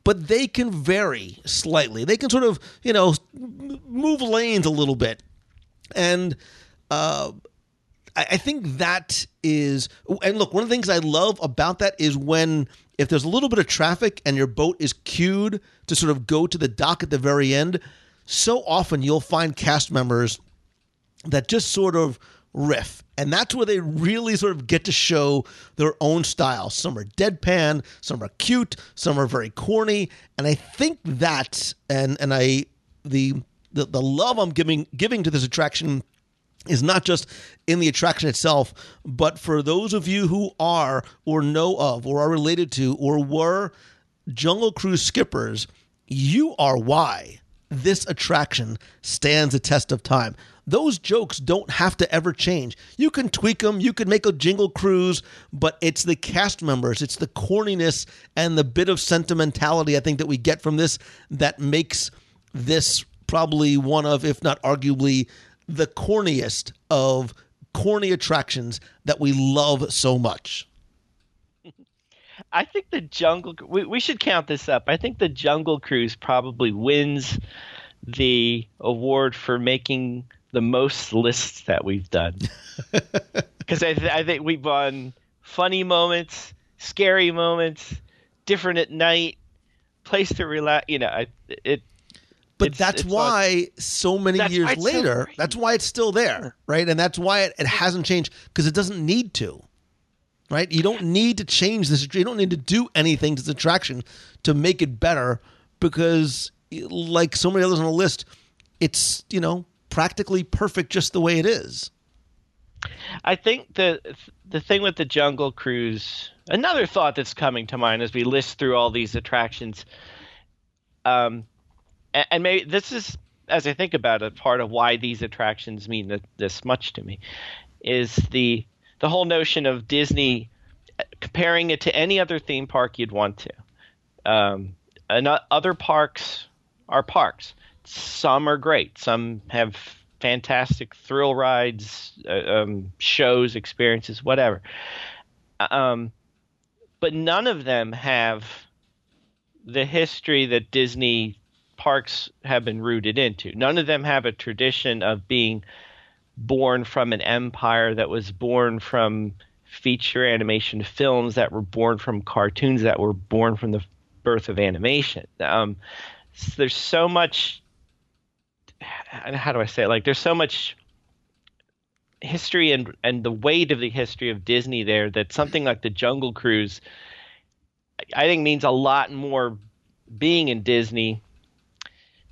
but they can vary slightly. They can sort of, you know, move lanes a little bit. And uh, I, think that is, and look, one of the things I love about that is when, if there's a little bit of traffic and your boat is queued to sort of go to the dock at the very end, so often you'll find cast members that just sort of riff. And that's where they really sort of get to show their own style. Some are deadpan, some are cute, some are very corny. And I think that and and I the the, the love I'm giving giving to this attraction is not just in the attraction itself, but for those of you who are or know of or are related to or were Jungle Cruise skippers, you are why this attraction stands a test of time those jokes don't have to ever change. You can tweak them, you can make a jingle cruise, but it's the cast members, it's the corniness and the bit of sentimentality I think that we get from this that makes this probably one of, if not arguably, the corniest of corny attractions that we love so much. I think the Jungle we, we should count this up. I think the Jungle Cruise probably wins the award for making the most lists that we've done because I, th- I think we've done funny moments, scary moments, different at night, place to relax. You know, I, it. But it's, that's it's why so many years later, so that's why it's still there, right? And that's why it, it hasn't changed because it doesn't need to, right? You don't need to change this. You don't need to do anything to the attraction to make it better because, like so many others on the list, it's you know practically perfect just the way it is. I think the the thing with the Jungle Cruise, another thought that's coming to mind as we list through all these attractions, um, and, and maybe this is as I think about it, part of why these attractions mean this much to me, is the the whole notion of Disney comparing it to any other theme park you'd want to. Um, and other parks are parks some are great. Some have fantastic thrill rides, uh, um, shows, experiences, whatever. Um, but none of them have the history that Disney parks have been rooted into. None of them have a tradition of being born from an empire that was born from feature animation films that were born from cartoons that were born from the birth of animation. Um, so there's so much how do I say it? Like there's so much history and and the weight of the history of Disney there that something like the Jungle Cruise I think means a lot more being in Disney.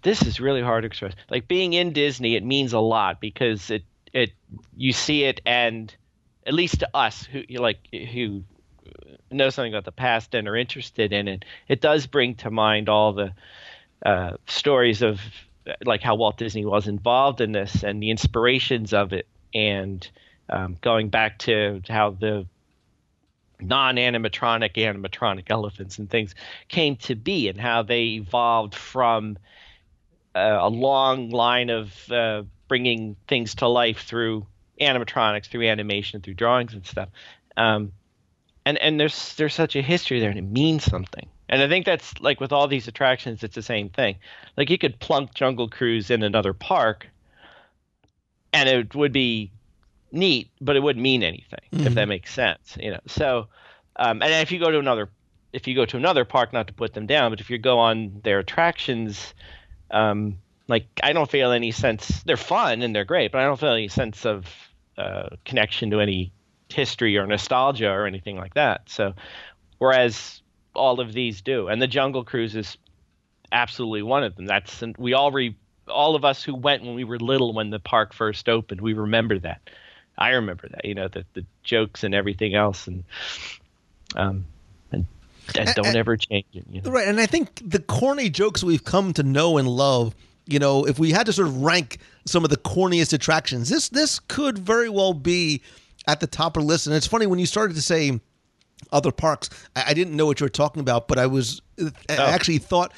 This is really hard to express. Like being in Disney, it means a lot because it it you see it and at least to us who like who know something about the past and are interested in it, it does bring to mind all the uh, stories of like how Walt Disney was involved in this and the inspirations of it, and um, going back to how the non-animatronic animatronic elephants and things came to be and how they evolved from uh, a long line of uh, bringing things to life through animatronics through animation through drawings and stuff um, and and there's there's such a history there and it means something and I think that's like with all these attractions, it's the same thing. Like you could plunk Jungle Cruise in another park, and it would be neat, but it wouldn't mean anything mm-hmm. if that makes sense. You know. So, um, and if you go to another, if you go to another park, not to put them down, but if you go on their attractions, um, like I don't feel any sense. They're fun and they're great, but I don't feel any sense of uh, connection to any history or nostalgia or anything like that. So, whereas all of these do, and the Jungle Cruise is absolutely one of them. That's we all re, all of us who went when we were little when the park first opened. We remember that. I remember that. You know the the jokes and everything else, and um, and, and don't ever change it. You know? Right, and I think the corny jokes we've come to know and love you know, if we had to sort of rank some of the corniest attractions, this this could very well be at the top of the list. And it's funny when you started to say other parks, I, I didn't know what you were talking about, but I was I actually thought.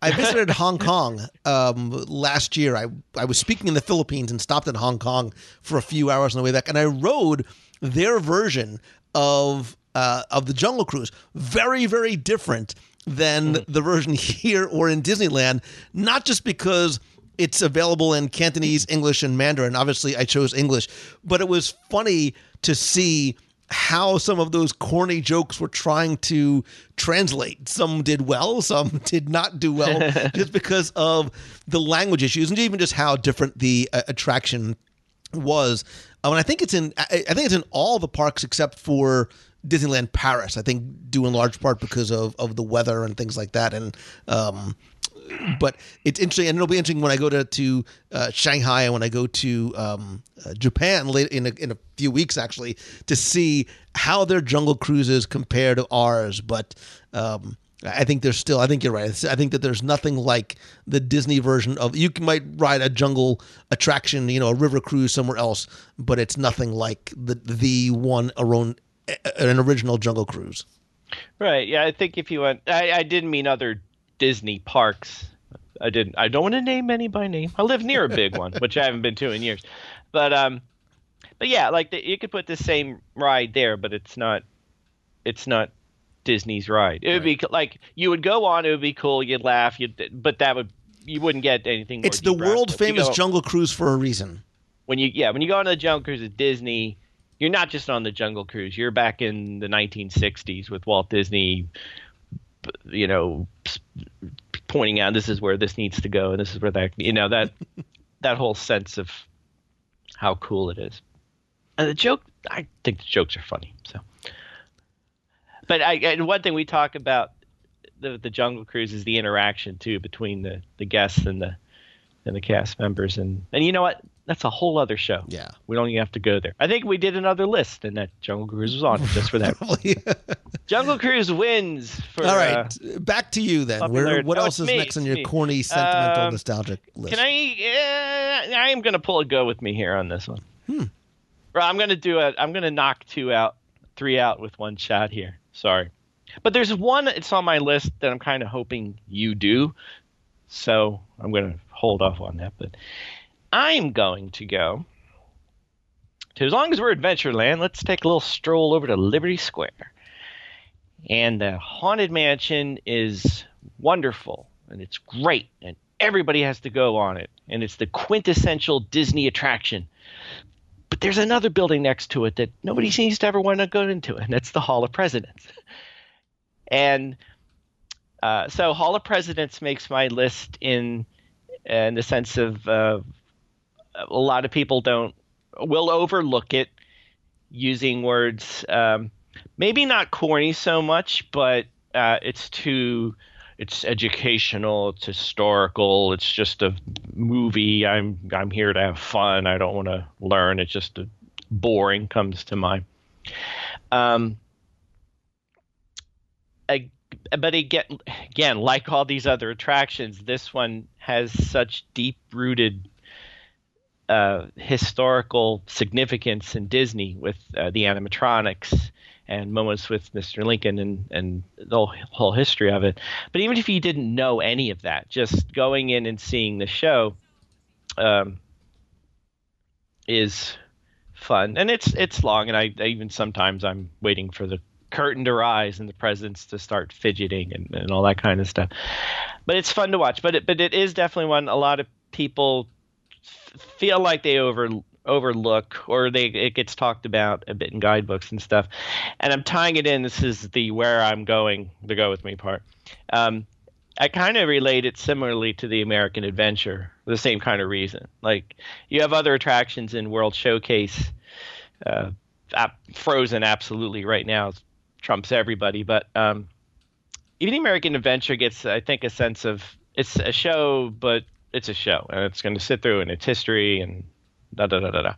I visited Hong Kong um, last year. I, I was speaking in the Philippines and stopped in Hong Kong for a few hours on the way back, and I rode their version of uh, of the Jungle Cruise. Very, very different than the version here or in Disneyland. Not just because it's available in Cantonese, English, and Mandarin. Obviously, I chose English, but it was funny to see how some of those corny jokes were trying to translate. Some did well, some did not do well, just because of the language issues, and even just how different the uh, attraction was. Um, and I think it's in I I think it's in all the parks except for Disneyland Paris. I think due in large part because of of the weather and things like that. And um, but it's interesting, and it'll be interesting when I go to to uh, Shanghai and when I go to um, uh, Japan late in a, in a few weeks, actually, to see how their jungle cruises compare to ours. But um, I think there's still. I think you're right. I think that there's nothing like the Disney version of. You might ride a jungle attraction, you know, a river cruise somewhere else, but it's nothing like the the one around an original jungle cruise. Right. Yeah, I think if you went, I, I didn't mean other Disney parks. I didn't. I don't want to name any by name. I live near a big one, which I haven't been to in years. But um, but yeah, like the, you could put the same ride there, but it's not. It's not Disney's ride. It would be co- like you would go on. It would be cool. You'd laugh. You'd, but that would you wouldn't get anything. More It's the world famous go- jungle cruise for a reason. when you yeah when you go on the jungle cruise at Disney, you're not just on the jungle cruise. You're back in the 1960s with Walt Disney, you know, pointing out this is where this needs to go and this is where that you know that that whole sense of how cool it is. And the joke, I think the jokes are funny. So, but I and one thing we talk about the the jungle cruise is the interaction too between the the guests and the and the cast members and and you know what that's a whole other show Yeah. we don't even have to go there i think we did another list and that jungle cruise was on just for that jungle cruise wins for All uh, back to you then. Where, what oh, else is me, next on your me. corny, sentimental, Um, nostalgic list? Can I? Uh, I am going to pull a go with me here on this one. Hmm. Well, I'm going to do it. I'm going to knock two out, three out with one shot here. Sorry, but there's one. It's on my list that I'm kind of hoping you do. So I'm going to hold off on that. But I'm going to go. To as long as we're Adventureland, let's take a little stroll over to Liberty Square. And the Haunted Mansion is wonderful and it's great and everybody has to go on it and it's the quintessential Disney attraction. But there's another building next to it that nobody seems to ever want to go into, and that's the Hall of Presidents. And uh, so, Hall of Presidents makes my list in in the sense of uh, a lot of people don't will overlook it using words um, maybe not corny so much, but uh, it's too it's educational, it's historical, it's just a movie. I'm I'm here to have fun. I don't want to learn. It's just a, boring comes to mind. Um, I, but again, again, like all these other attractions, this one has such deep rooted uh, historical significance in Disney with uh, the animatronics and moments with Mr. Lincoln and, and the whole, history of it. But even if you didn't know any of that, just going in and seeing the show um, is fun. And it's it's long, and I, I even sometimes I'm waiting for the curtain to rise and the presidents to start fidgeting and, and all that kind of stuff. But it's fun to watch. But it, but it is definitely one a lot of people feel like they over overlook or they it gets talked about a bit in guidebooks and stuff. And i'm tying it in. This is the where i'm going the go with me part. Um, i kind of relate it similarly to the american adventure the same kind of reason. Like you have other attractions in world showcase uh, frozen absolutely right now trumps everybody but um, even the american adventure gets i think a sense of it's a show but it's a show and it's going to sit through and its history and da da da da da.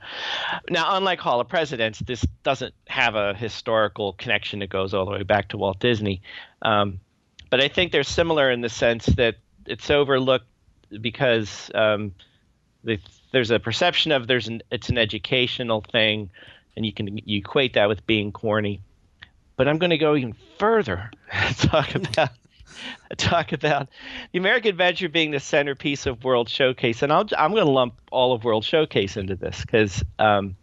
Now, unlike Hall of Presidents, this doesn't have a historical connection that goes all the way back to Walt Disney. Um, but I think they're similar in the sense that it's overlooked because um, the, there's a perception of there's an it's an educational thing, and you can you equate that with being corny. But I'm going to go even further and talk about talk about the American Adventure being the centerpiece of World Showcase, and I'll, I'm going to lump all of World Showcase into this because. Um,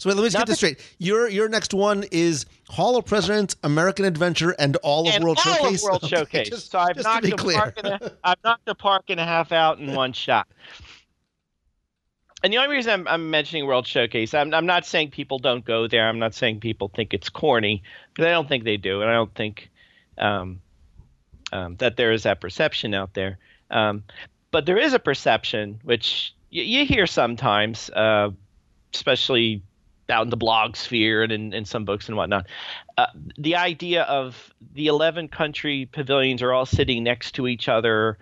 so wait, let me just get this straight. Your your next one is Hall of Presidents, American Adventure, and all of and World all Showcase. Of World Okay, Showcase. just- so I've just to knocked be the clear. park and a, I've knocked the park and a half out in one shot. And the only reason I'm, I'm mentioning World Showcase, I'm, I'm not saying people don't go there. I'm not saying people think it's corny, because I don't think they do, and I don't think um, um, that there is that perception out there. Um, but there is a perception, which y- you hear sometimes, uh, especially out in the blog sphere and in, in some books and whatnot. Uh, the idea of the 11 country pavilions are all sitting next to each other.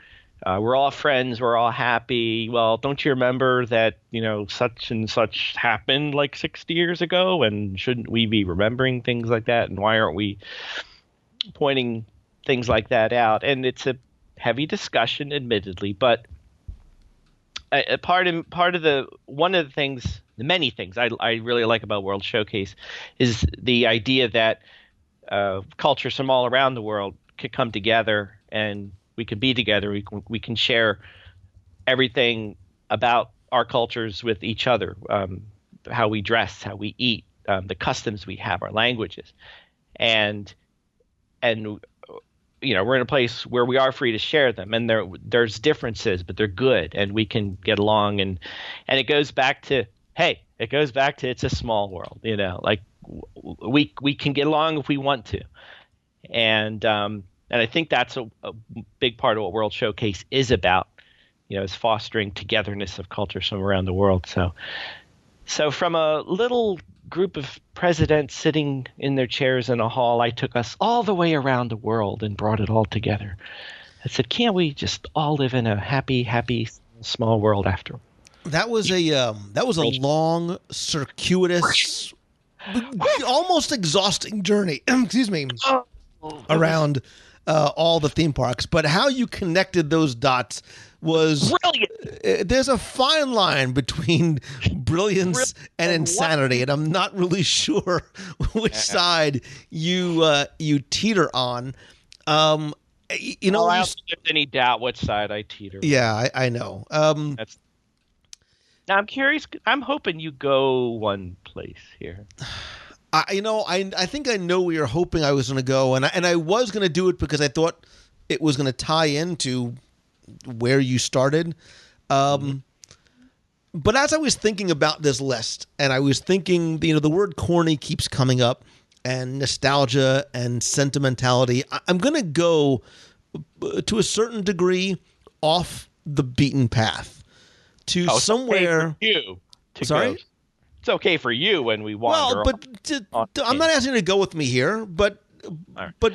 Uh, we're all friends. We're all happy. Well, don't you remember that you know such and such happened like 60 years ago? And shouldn't we be remembering things like that? And why aren't we pointing things like that out? And it's a heavy discussion, admittedly, but a, part of part of the one of the things, the many things I, I really like about World Showcase is the idea that uh, cultures from all around the world could come together and we can be together. We can, we can share everything about our cultures with each other, um, how we dress, how we eat, um, the customs we have, our languages, and and you know we're in a place where we are free to share them, and there there's differences, but they're good, and we can get along, and and it goes back to hey, it goes back to it's a small world, you know, like we we can get along if we want to, and um, and I think that's a, a big part of what World Showcase is about, you know, is fostering togetherness of cultures from around the world. So, so from a little group of presidents sitting in their chairs in a hall, I took us all the way around the world and brought it all together. I said, can't we just all live in a happy, happy, small world after? That was a um, that was a long, circuitous, almost exhausting journey. Excuse me, around uh, all the theme parks. But how you connected those dots was Brilliant. uh, there's a fine line between brilliance and insanity, and I'm not really sure which side you uh, you teeter on. Um, you know, I you don't think there's any doubt which side I teeter. yeah, I, I know. Um, That's. Now I'm curious. I'm hoping you go one place here. I, you know, I I think I know where you're hoping I was going to go, and I, and I was going to do it because I thought it was going to tie into where you started. Um, But as I was thinking about this list, and I was thinking, you know, the word corny keeps coming up, and nostalgia and sentimentality. I, I'm going to go uh, to a certain degree off the beaten path to Oh, somewhere. okay you. To Sorry? go. It's okay for you when we wander. Well, but to- I'm not asking you to go with me here, but right. but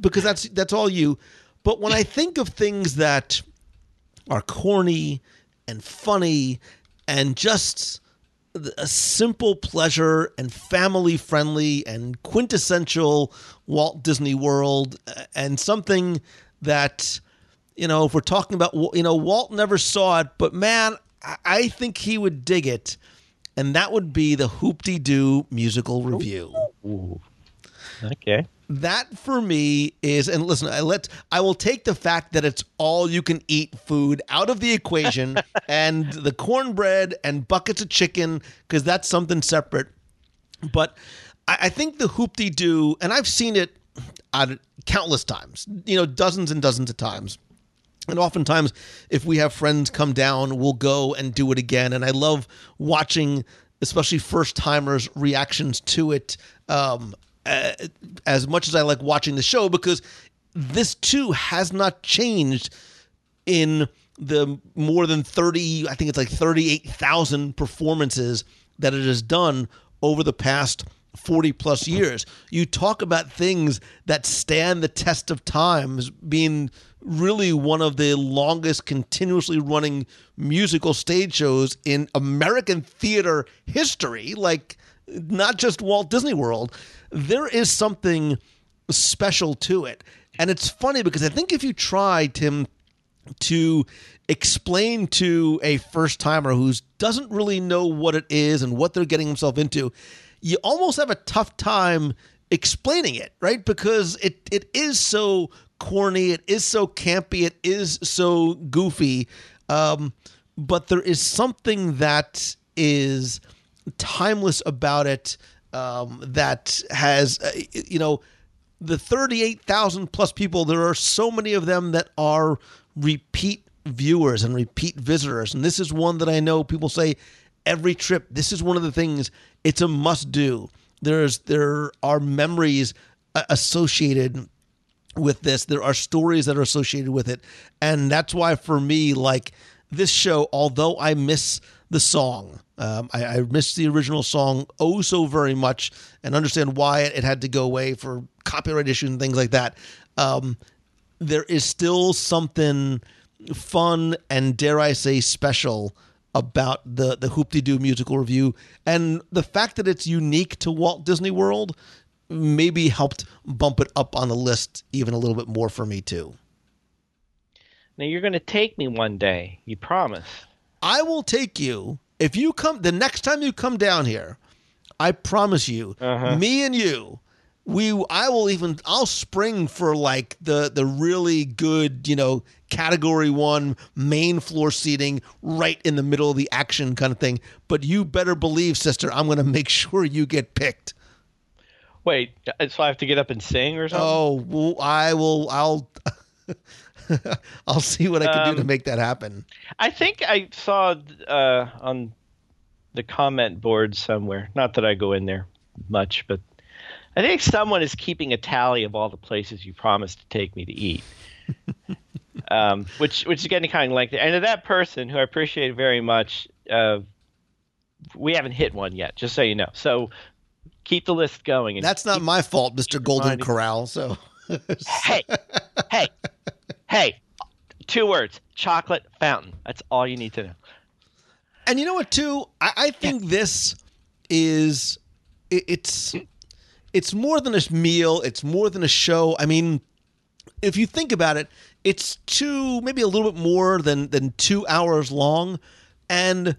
because that's that's all you. But when I think of things that are corny and funny and just a simple pleasure and family friendly and quintessential Walt Disney World and something that you know if we're talking about you know Walt never saw it but man I- think he would dig it. And that would be the Hoop-Dee Doo musical revue. Okay. That for me is and listen i let i will take the fact that it's all you can eat food out of the equation and the cornbread and buckets of chicken because that's something separate but i, I think the hoop-dee doo and i've seen it out countless times you know dozens and dozens of times and oftentimes, if we have friends come down, we'll go and do it again. And I love watching, especially first timers' reactions to it. Um, uh, as much as I like watching the show, because this too has not changed in the more than 30, I think it's like 38,000 performances that it has done over the past 40 plus years. You talk about things that stand the test of times being really one of the longest continuously running musical stage shows in American theater history, like not just Walt Disney World. There is something special to it. And it's funny because I think if you try, Tim, to explain to a first timer who doesn't really know what it is and what they're getting themselves into, you almost have a tough time explaining it, right? Because it it is so corny, it is so campy, it is so goofy. Um, but there is something that is timeless about it um, that has, uh, you know, the 38,000 plus people, there are so many of them that are repeat viewers and repeat visitors. And this is one that I know people say every trip, this is one of the things, it's a must do. There's there are memories uh, associated with this. There are stories that are associated with it. And that's why for me like this show, although I miss the song, um, I, I miss the original song oh so very much and understand why it had to go away for copyright issues and things like that. Um, there is still something fun and dare I say special about the the Hoop-Dee-Doo musical revue and the fact that it's unique to Walt Disney World maybe helped bump it up on the list even a little bit more for me too. Now you're going to take me one day. You promise. I will take you if you come the next time you come down here. I promise you, Uh-huh. me and you, we I will even I'll spring for like the the really good, you know, category 1 main floor seating right in the middle of the action kind of thing. But you better believe, sister, I'm going to make sure you get picked. Wait, uh, so I have to get up and sing or something? Oh, I will I'll I'll see what I can do to Um, make that happen. I think I saw uh, on the comment board somewhere. Not that I go in there much, but I think someone is keeping a tally of all the places you promised to take me to eat. um, which which is getting kind of lengthy. And to that person, who I appreciate very much, uh, we haven't hit one yet. Just so you know. So keep the list going. That's not my fault, Mr. Golden Corral. So hey, hey, hey. Two words: chocolate fountain. That's all you need to know. And you know what, too? I, I think this is it, it's it's more than a meal. It's more than a show. I mean, if you think about it, it's two, maybe a little bit more than than two hours long, and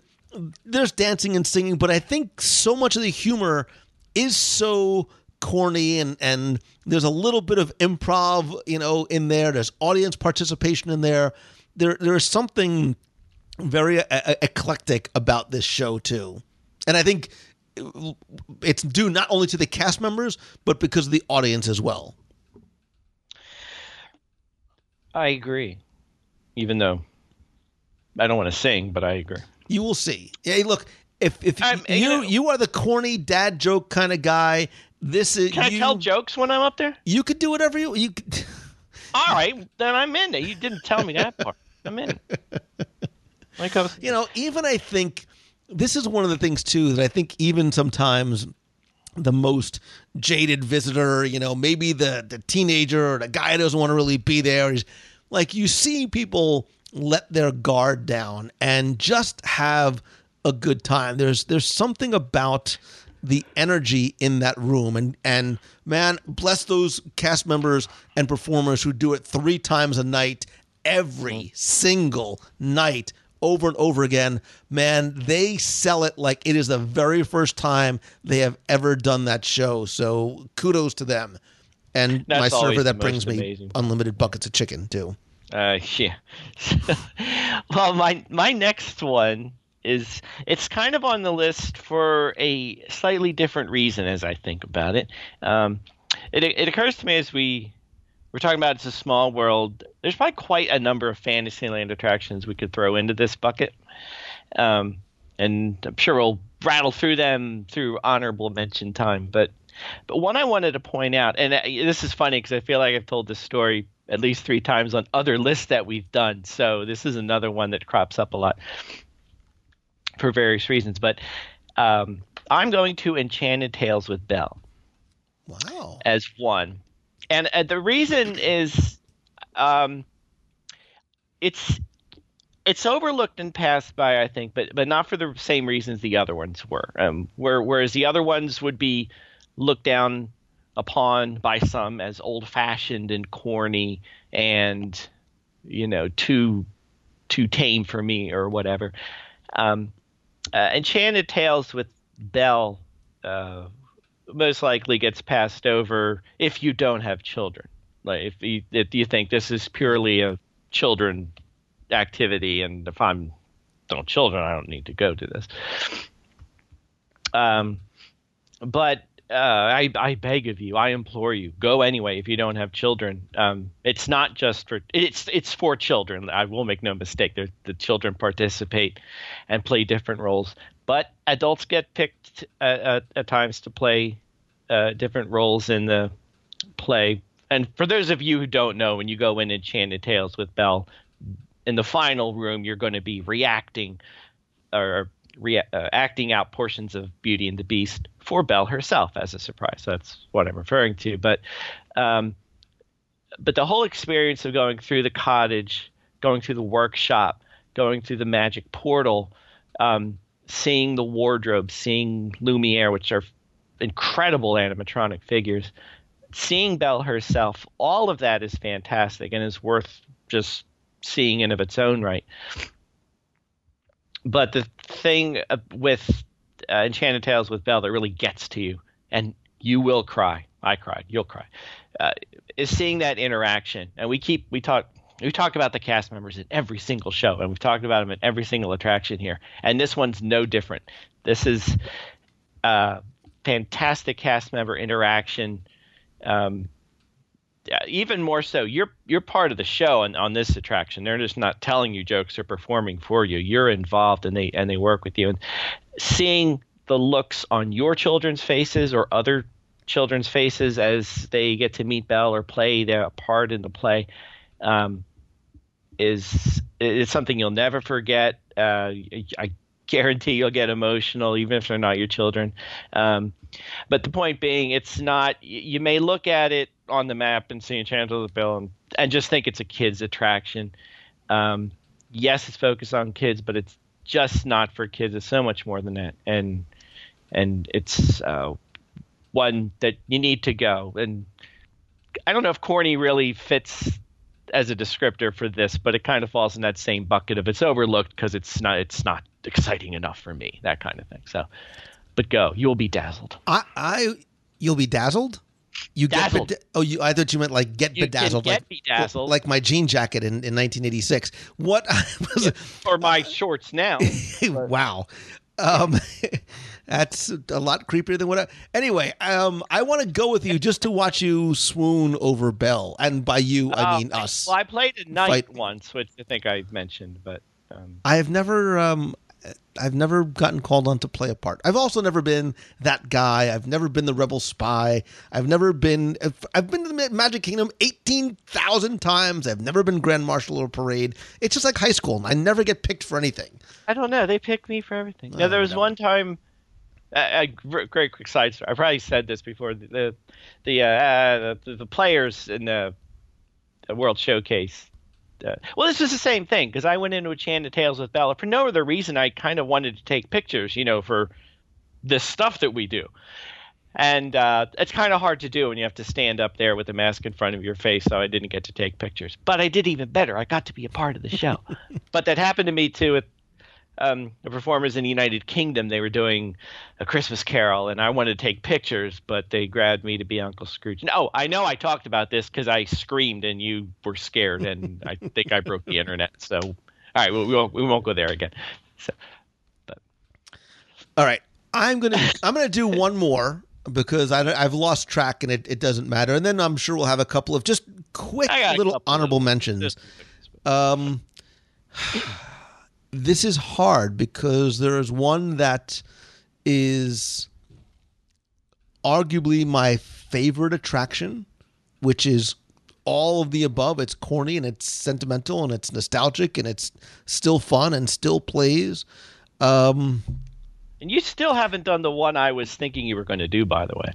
there's dancing and singing. But I think so much of the humor is so corny and and there's a little bit of improv you know in there there's audience participation in there there there's something very uh, eclectic about this show too and i think it's due not only to the cast members but because of the audience as well I agree. Even though I don't want to sing, but I agree. you will see hey look if if I'm- you you know- you are the corny dad joke kind of guy this is Can you, I tell jokes when I'm up there? you could do whatever you you could, All right, then I'm in. You didn't tell me that part. I'm in. Like I was, you know, even I think this is one of the things too that I think even sometimes the most jaded visitor, you know, maybe the the teenager or the guy who doesn't want to really be there. He's like you see people let their guard down and just have a good time. There's there's something about the energy in that room. And and man bless those cast members and performers who do it three times a night every single night over and over again. Man they sell it like it is the very first time they have ever done that show. So kudos to them. And That's my server that brings me amazing. unlimited buckets of chicken too. Uh, yeah. well, my my next one is it's kind of on the list for a slightly different reason as I think about it. Um, it it occurs to me as we we're talking about it's a small world. There's probably quite a number of Fantasyland attractions we could throw into this bucket, um, and I'm sure we'll rattle through them through honorable mention time. But but one I wanted to point out, and uh, this is funny because I feel like I've told this story at least three times on other lists that we've done. So this is another one that crops up a lot for various reasons. But um, I'm going to Enchanted Tales with Belle wow as one, and uh, the reason is, um, it's it's overlooked and passed by, I think, but but not for the same reasons the other ones were. Um, where whereas the other ones would be looked down upon by some as old fashioned and corny and you know, too too tame for me or whatever. Um, uh, Enchanted Tales with Belle uh, most likely gets passed over if you don't have children. Like if you, if you think this is purely a children activity, and if I'm don't children, I don't need to go to this. Um, but uh, I, I beg of you, I implore you, go anyway if you don't have children. Um, it's not just for it's it's for children. I will make no mistake. The children participate and play different roles, but adults get picked at, at, at times to play uh, different roles in the play. And for those of you who don't know, when you go in Enchanted Tales with Belle, in the final room, you're going to be reacting or rea- uh, acting out portions of Beauty and the Beast for Belle herself as a surprise. That's what I'm referring to. But um, but the whole experience of going through the cottage, going through the workshop, going through the magic portal, um, seeing the wardrobe, seeing Lumiere, which are incredible animatronic figures, seeing Belle herself, all of that is fantastic and is worth just seeing in of its own right. But the thing uh, with uh, Enchanted Tales with Belle that really gets to you, and you will cry. I cried. You'll cry. Uh, is seeing that interaction, and we keep we talk we talk about the cast members in every single show, and we've talked about them in every single attraction here, and this one's no different. This is uh, fantastic cast member interaction. Um, even more so, you're you're part of the show on, on this attraction. They're just not telling you jokes or performing for you. You're involved and they and they work with you. And seeing the looks on your children's faces or other children's faces as they get to meet Belle or play their part in the play um, is is something you'll never forget. Uh, I guarantee you'll get emotional, even if they're not your children. Um, but the point being, it's not. You may look at it on the map and see Enchanted with Belle and, and just think it's a kids attraction. Um, yes, it's focused on kids, but it's just not for kids. It's so much more than that, and and it's uh, one that you need to go. And I don't know if corny really fits as a descriptor for this, but it kind of falls in that same bucket of it's overlooked because it's not it's not exciting enough for me, that kind of thing. So, but go, you'll be dazzled. I, I you'll be dazzled. You Dazzled. get beda- oh you I thought you meant like get You bedazzled get like bedazzled. like my jean jacket in, in 1986. What was Or my shorts now. wow. Um, that's a lot creepier than what. I, anyway, um, I want to go with you just to watch you swoon over Belle, and by you I Uh, mean us. Well, I played a knight Fight. once, which I think I mentioned, but um, I have never, um, I've never gotten called on to play a part. I've also never been that guy. I've never been the rebel spy. I've never been. I've been to the Magic Kingdom eighteen thousand times. I've never been Grand Marshal or parade. It's just like high school. I never get picked for anything. I don't know. They picked me for everything. No, there was one time. A, a great quick side story. I probably said this before. The the the, uh, the, the players in the, the World Showcase. Uh, well, this was the same thing because I went into Enchanted Tales with Bella for no other reason. I kind of wanted to take pictures, you know, for this stuff that we do. And uh, it's kind of hard to do when you have to stand up there with a mask in front of your face. So I didn't get to take pictures. But I did even better. I got to be a part of the show. but that happened to me too with um, the performers in the United Kingdom. They were doing a Christmas Carol, and I wanted to take pictures, but they grabbed me to be Uncle Scrooge. No, I know I talked about this because I screamed and you were scared, and I think I broke the internet. So, all right, we, we won't we won't go there again. So, All right, I'm gonna I'm gonna do one more because I, I've lost track and it, it doesn't matter. And then I'm sure we'll have a couple of just quick I got a little honorable mentions. just- Um, this is hard because there is one that is arguably my favorite attraction, which is all of the above. It's corny and it's sentimental and it's nostalgic and it's still fun and still plays. Um, and you still haven't done the one I was thinking you were going to do, by the way.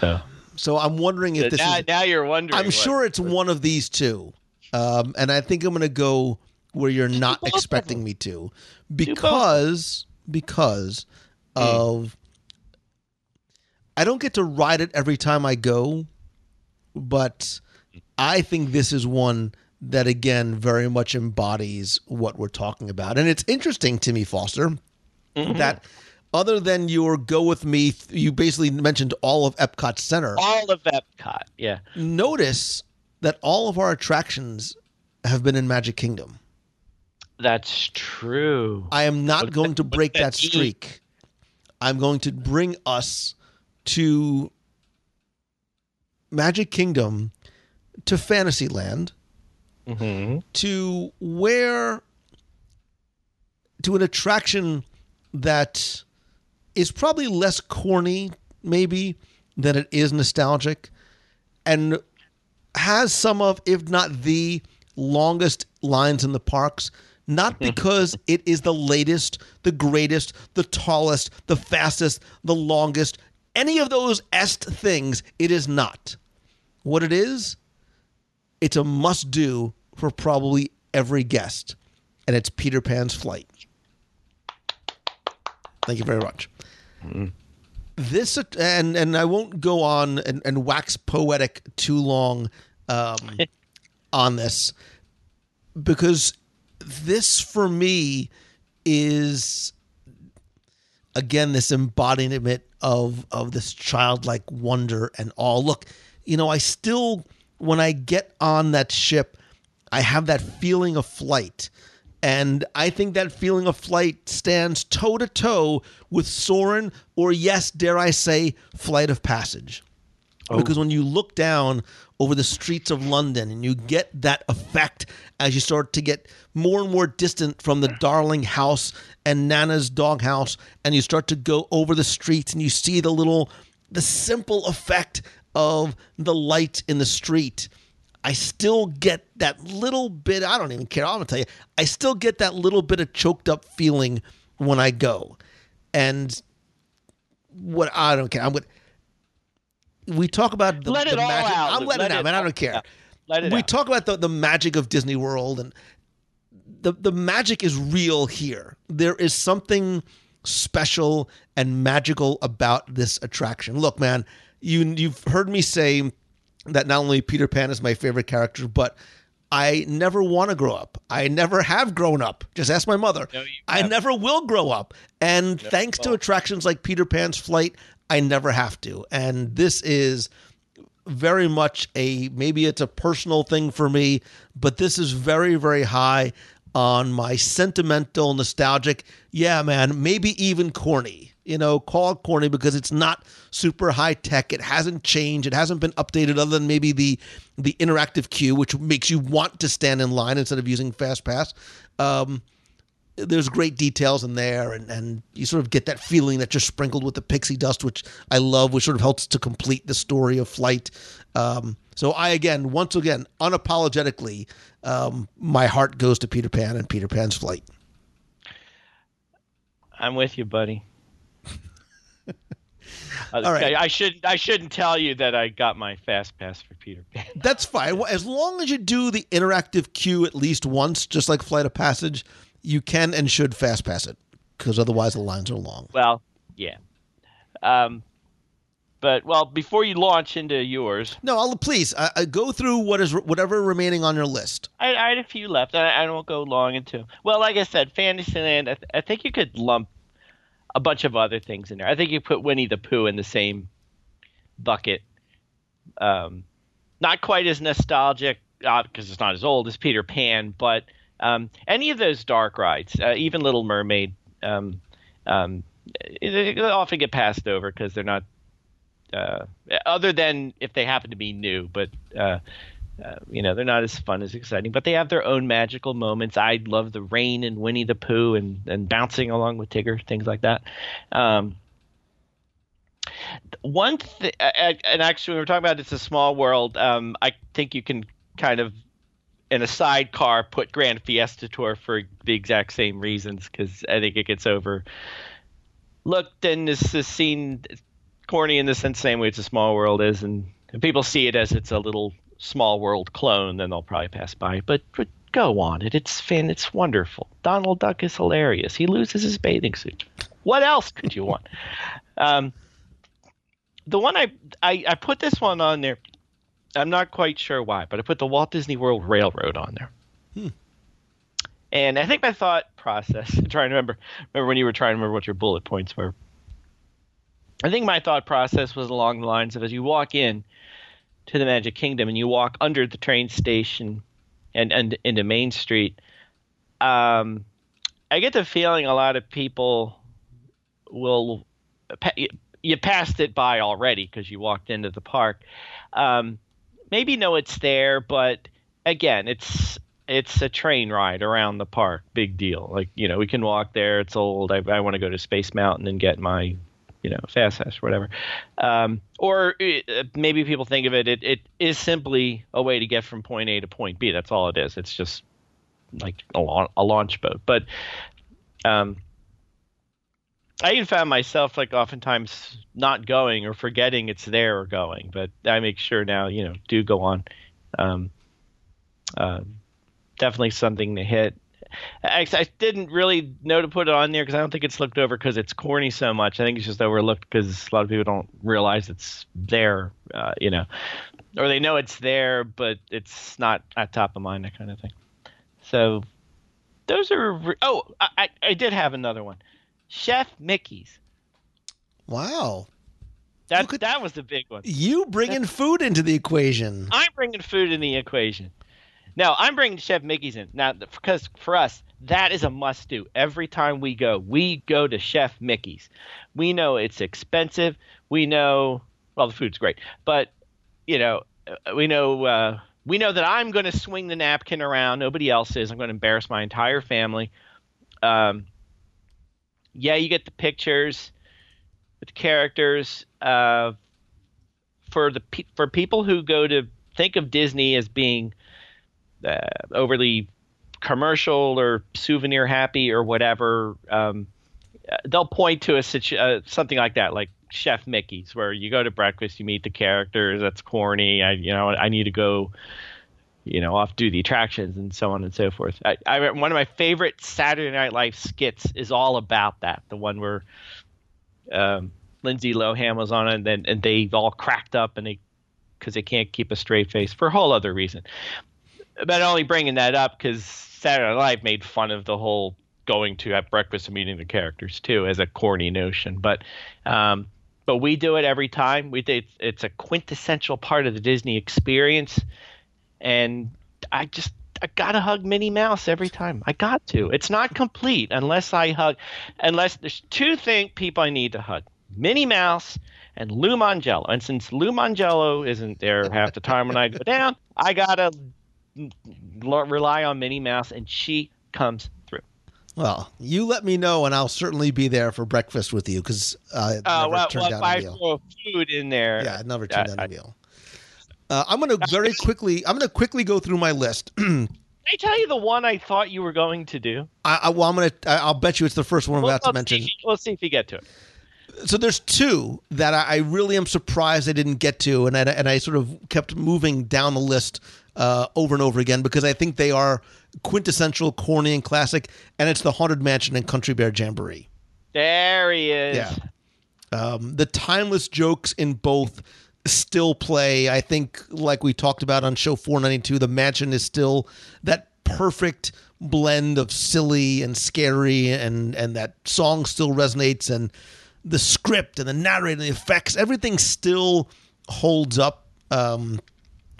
So, so I'm wondering if this now, is. now you're wondering. I'm what- sure it's one of these two. Um, and I think I'm going to go where you're not expecting me to because because Hmm. of I don't get to ride it every time I go, but I think this is one that again very much embodies what we're talking about. And it's interesting to me, Foster, that other than your go with me, you basically mentioned all of Epcot Center. All of Epcot, yeah. Notice that all of our attractions have been in Magic Kingdom. That's true. I am not What going to break that that streak. I'm going to bring us to Magic Kingdom to Fantasyland hmm to where to an attraction that is probably less corny maybe than it is nostalgic and has some of if not the longest lines in the parks not because it is the latest the greatest the tallest the fastest the longest any of those est things it is not what it is it's a must do for probably every guest, and it's Peter Pan's flight. Thank you very much. This and and I won't go on and, and wax poetic too long um, on this because this for me is again this embodiment of of this childlike wonder and all. Look, you know, I still when I get on that ship, I have that feeling of flight. And I think that feeling of flight stands toe to toe with Soarin', or yes, dare I say, Flight of Passage. Oh. Because when you look down over the streets of London and you get that effect as you start to get more and more distant from the darling house and Nana's doghouse, and you start to go over the streets and you see the little, the simple effect of the light in the street. I still get that little bit. I don't even care. I'm gonna tell you. I still get that little bit of choked up feeling when I go, and what I don't care. I'm gonna. We talk about the, Let the it all magic. out, I'm letting Let it out, man. I don't care. out. Let it we out. talk about the, the magic of Disney World, and the the magic is real here. There is something special and magical about this attraction. Look, man, you you've heard me say that not only Peter Pan is my favorite character, but I never want to grow up. I never have grown up. Just ask my mother. No, I never will grow up. And thanks to attractions like Peter Pan's flight, I never have to. And this is very much a maybe it's a personal thing for me, but this is very, very high on my sentimental, nostalgic. Yeah, man, maybe even corny. You know, call it corny because it's not super high tech. It hasn't changed. It hasn't been updated other than maybe the the interactive queue, which makes you want to stand in line instead of using fast pass. Um, there's great details in there and, and you sort of get that feeling that you're sprinkled with the pixie dust which i love which sort of helps to complete the story of flight um, so i again once again unapologetically um, my heart goes to peter pan and peter pan's flight I'm with you, buddy. Uh, All right. I, I shouldn't. I shouldn't tell you that I got my fast pass for Peter Pan. that's fine Well, as long as you do the interactive queue at least once just like flight of passage you can and should fast pass it because otherwise the lines are long Well, yeah. Um, but well, before you launch into yours, no I'll, please I, I go through what is whatever remaining on your list I, I had a few left. I, I won't go long into. Well, like I said, Fantasyland. I, th- I think you could lump a bunch of other things in there. I think you put Winnie the Pooh in the same bucket. Um, not quite as nostalgic because it's not as old as Peter Pan, but um, any of those dark rides, uh, even Little Mermaid, um, um, they often get passed over because they're not. Uh, other than if they happen to be new, but uh, uh, you know they're not as fun as exciting. But they have their own magical moments. I love the rain and Winnie the Pooh and and bouncing along with Tigger, things like that. Um, one thing, and actually, when we're talking about it's a small world, um, I think you can kind of in a sidecar put Grand Fiesta Tour for the exact same reasons because I think it gets over. Looked and this is seen corny in the sense same way it's a small world is and if people see it as it's a little small world clone then they'll probably pass by. But, but go on it it's fan it's wonderful. Donald duck is hilarious. He loses his bathing suit. What else could you want? Um, the one I, I i put this one on there I'm not quite sure why, but I put the Walt Disney World Railroad on there. And I think my thought process, I'm trying to remember, remember when you were trying to remember what your bullet points were. I think my thought process was along the lines of as you walk in to the Magic Kingdom and you walk under the train station and, and into Main Street, um, I get the feeling a lot of people will you passed it by already because you walked into the park. Um, maybe know it's there, but again, it's it's a train ride around the park. Big deal. Like you know, we can walk there. It's old. I, I want to go to Space Mountain and get my you know fast pass or whatever. Um, or uh, maybe people think of it, it. It is simply a way to get from point A to point B. That's all it is. It's just like a, la- a launch boat. But um, I even found myself like oftentimes not going or forgetting it's there or going, but I make sure now, you know, do go on. Um, uh, definitely something to hit. I, I didn't really know to put it on there because I don't think it's looked over because it's corny so much. I think it's just overlooked because a lot of people don't realize it's there, uh, you know, or they know it's there, but it's not at top of mind, that kind of thing. So those are. Re- oh, I, I, I did have another one. Chef Mickey's. Wow. That that was the big one. You bringing food into the equation. I'm bringing food in the equation. Now I'm bringing Chef Mickey's in now because for us that is a must do. Every time we go, we go to Chef Mickey's. We know it's expensive. We know well the food's great, but you know uh, we know uh, we know that I'm going to swing the napkin around. Nobody else is. I'm going to embarrass my entire family. Um, yeah, you get the pictures with the characters. Uh, for the pe- for people who go to think of Disney as being uh, overly commercial or souvenir happy or whatever, um, they'll point to a situ- uh, something like that, like Chef Mickey's, where you go to breakfast, you meet the characters. That's corny. I you know I need to go. You know, off duty attractions and so on and so forth. I, I one of my favorite Saturday Night Live skits is all about that. The one where um, Lindsay Lohan was on it, and then and they all cracked up and they because they can't keep a straight face for a whole other reason. But only bringing that up because Saturday Night Live made fun of the whole going to have breakfast and meeting the characters too as a corny notion. But um, but we do it every time. We it's a quintessential part of the Disney experience, and I just I gotta hug Minnie Mouse every time. I got to. It's not complete unless I hug, unless there's two thing people I need to hug: Minnie Mouse and Lou Mongello. And since Lou Mongello isn't there half the time when I go down, I gotta l- rely on Minnie Mouse, and she comes through. Well, you let me know, and I'll certainly be there for breakfast with you because I never Uh, well, turned well, down if I a meal. throw food in there, Yeah, I never turned I- down I- a meal. Uh, I'm going to very quickly. I'm going to quickly go through my list. Can I tell you the one I thought you were going to do? I, I, well, I'm going to. I'll bet you it's the first one I'm Well, about to mention. See, let's see if you get to it. so there's two that I, I really am surprised I didn't get to, and I, and I sort of kept moving down the list uh, over and over again because I think they are quintessential, corny, and classic. And it's the Haunted Mansion and Country Bear Jamboree. There he is. Yeah. Um, the timeless jokes in both still play. I think, like we talked about on show 492, the mansion is still that perfect blend of silly and scary, and and that song still resonates, and the script and the narrator, and the effects, everything still holds up. Um,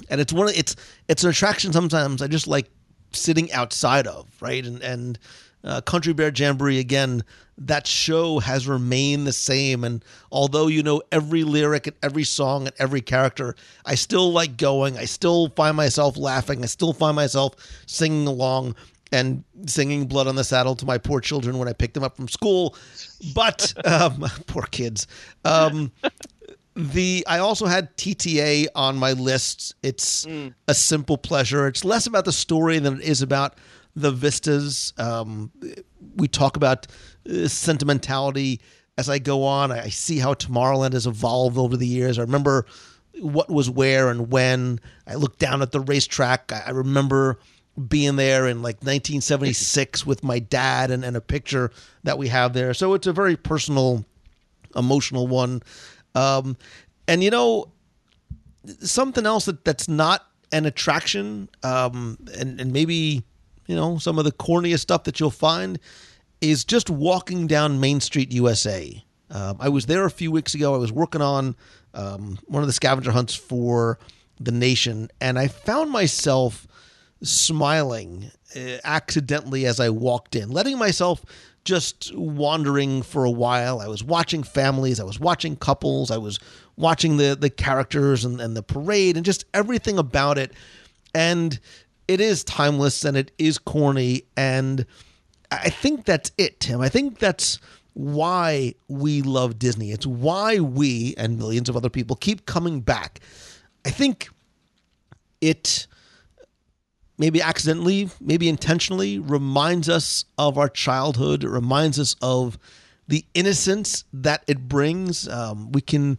and it's one of it's it's an attraction sometimes I just like sitting outside of, right? And and uh, Country Bear Jamboree again, that show has remained the same. And although you know every lyric and every song and every character, I still like going. I still find myself laughing. I still find myself singing along and singing "Blood on the Saddle" to my poor children when I pick them up from school. But um, poor kids. Um, the I also had TTA on my list. It's a simple pleasure. It's less about the story than it is about the vistas. Um, we talk about uh, sentimentality as I go on. I see how Tomorrowland has evolved over the years. I remember what was where and when. I look down at the racetrack. I I remember being there in like 1976 with my dad and, and a picture that we have there. So it's a very personal emotional one. Um, and you know, something else that, that's not an attraction, um, and and maybe you know some of the corniest stuff that you'll find is just walking down Main Street, USA. Um, I was there a few weeks ago. I was working on um, one of the scavenger hunts for the nation, and I found myself smiling uh, accidentally as I walked in, letting myself just wandering for a while. I was watching families, I was watching couples, I was watching the the characters and, and the parade and just everything about it. And it is timeless and it is corny. And I think that's it, Tim. I think that's why we love Disney. It's why we and millions of other people keep coming back. I think it maybe accidentally, maybe intentionally reminds us of our childhood. It reminds us of the innocence that it brings. Um, we can,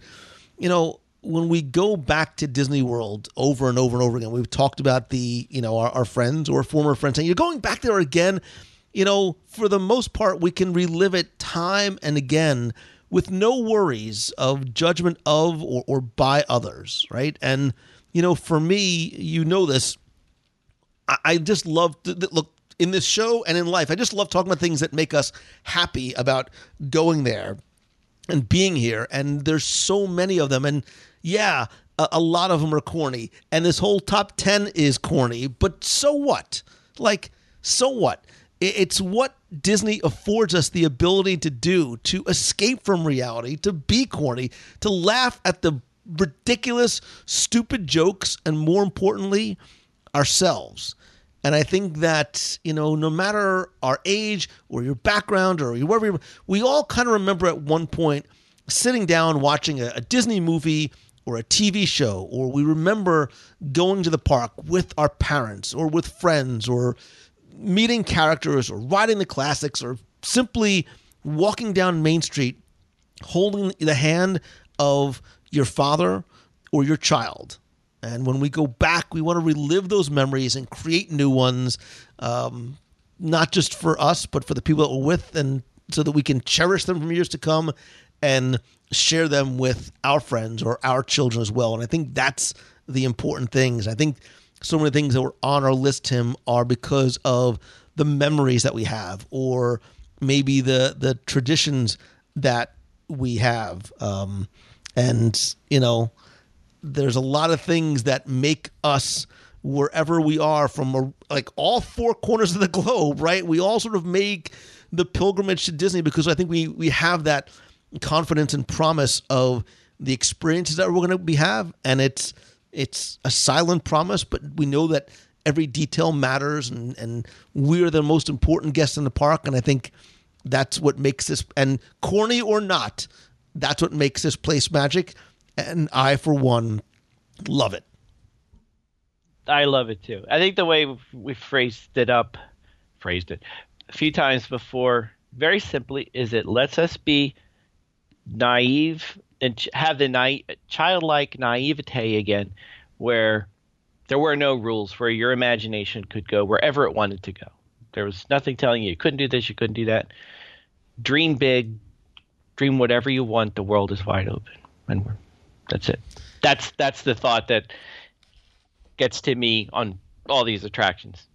you know, when we go back to Disney World over and over and over again, we've talked about the, you know, our, our friends or former friends saying, You're going back there again. You know, for the most part, we can relive it time and again with no worries of judgment of or, or by others, right? And, you know, for me, you know this, I, I just love to look in this show and in life. I just love talking about things that make us happy about going there and being here. And there's so many of them. And yeah, a, a lot of them are corny. And this whole top 10 is corny, but so what? Like, so what? It's what Disney affords us the ability to do to escape from reality, to be corny, to laugh at the ridiculous, stupid jokes, and more importantly, ourselves. And I think that, you know, no matter our age or your background or wherever, we all kind of remember at one point sitting down watching a, a Disney movie or a TV show, or we remember going to the park with our parents or with friends or meeting characters or riding the classics or simply walking down Main Street holding the hand of your father or your child. And when we go back, we want to relive those memories and create new ones, um, not just for us, but for the people that we're with, and so that we can cherish them from years to come and share them with our friends or our children as well. And I think that's the important things. I think so many things that were on our list, Tim, are because of the memories that we have, or maybe the the traditions that we have. Um, and you know, there's a lot of things that make us wherever we are from a, like all four corners of the globe, right? We all sort of make the pilgrimage to Disney because I think we we have that confidence and promise of the experiences that we're going to be have, and it's it's a silent promise, but we know that every detail matters and, and we're the most important guests in the park. And I think that's what makes this, and corny or not, that's what makes this place magic. And I, for one, love it. I love it too. I think the way we phrased it up, phrased it a few times before, very simply, is it lets us be naive and have the na- childlike naivete again, where there were no rules, where your imagination could go wherever it wanted to go. There was nothing telling you you couldn't do this, you couldn't do that. Dream big, dream whatever you want. The world is wide open, and we're, that's it. That's that's the thought that gets to me on all these attractions.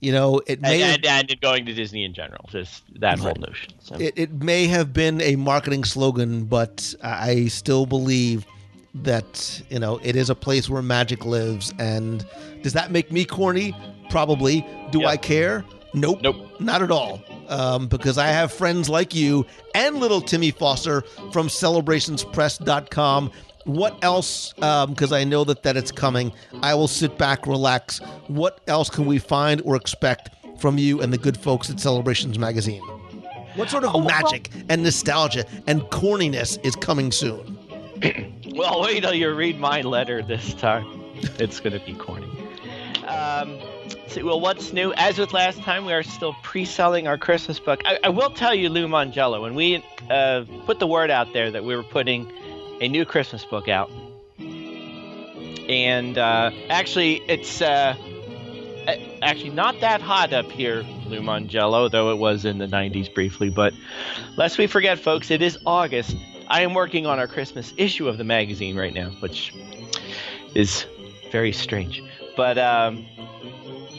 You know, it may and, and, and going to Disney in general, just that whole notion. So. It, it may have been a marketing slogan, but I still believe that you know it is a place where magic lives. And does that make me corny? Probably. Do Yep. I care? Nope. Nope. Not at all. Um, because I have friends like you and little Timmy Foster from celebrationspress.com. What else? Because I know that, that it's coming. I will sit back, relax. What else can we find or expect from you and the good folks at Celebrations Magazine? What sort of magic and nostalgia and corniness is coming soon? Well, wait till you read my letter this time. It's going to be corny. Um, so, well, what's new? As with last time, we are still pre-selling our Christmas book. I, I will tell you, Lou Mongello, when we uh, put the word out there that we were putting a new Christmas book out, and uh, actually, it's uh, actually not that hot up here, Lou though it was in the 90s briefly. But lest we forget, folks, it is August. I am working on our Christmas issue of the magazine right now, which is very strange. But um,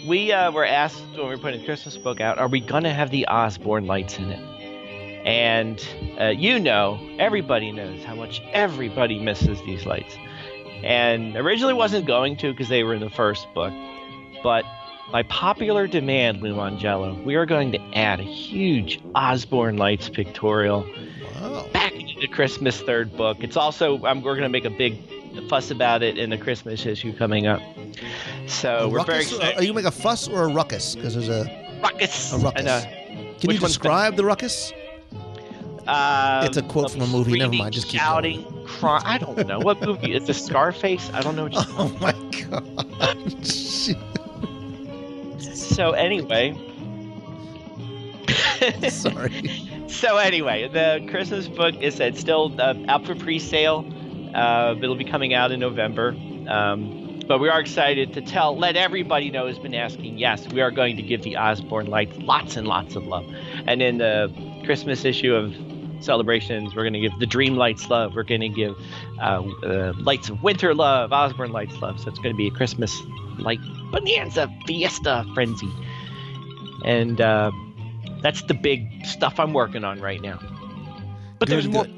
we uh, were asked when we were putting Christmas book out, are we going to have the Osborne lights in it? And uh, you know, everybody knows how much everybody misses these lights. And originally wasn't going to because they were in the first book, but by popular demand, Lou Mongello, we are going to add a huge Osborne Lights pictorial Wow. back into the Christmas third book. It's also um, we're going to make a big fuss about it in the Christmas issue coming up. So A we're very ruckus? excited. Are you make a fuss or a ruckus? Because there's a, ruckus. a ruckus. And, uh, Can which you describe the ruckus? Um, It's a quote from a movie. Never mind, just keep shouting, crying. I don't know what movie. It's a Scarface. I don't know. What Oh my god. So anyway. Sorry. So anyway, the Christmas book is it's still uh, out for pre-sale. Uh, it'll be coming out in November. Um, but we are excited to tell, let everybody know who's been asking. Yes, we are going to give the Osborne lights lots and lots of love. And in the Christmas issue of celebrations, we're going to give the Dream Lights love. We're going to give uh, uh, Lights of Winter love, Osborne Lights love. So it's going to be a Christmas like bonanza fiesta frenzy. And uh, that's the big stuff I'm working on right now. But Good, there's more. good.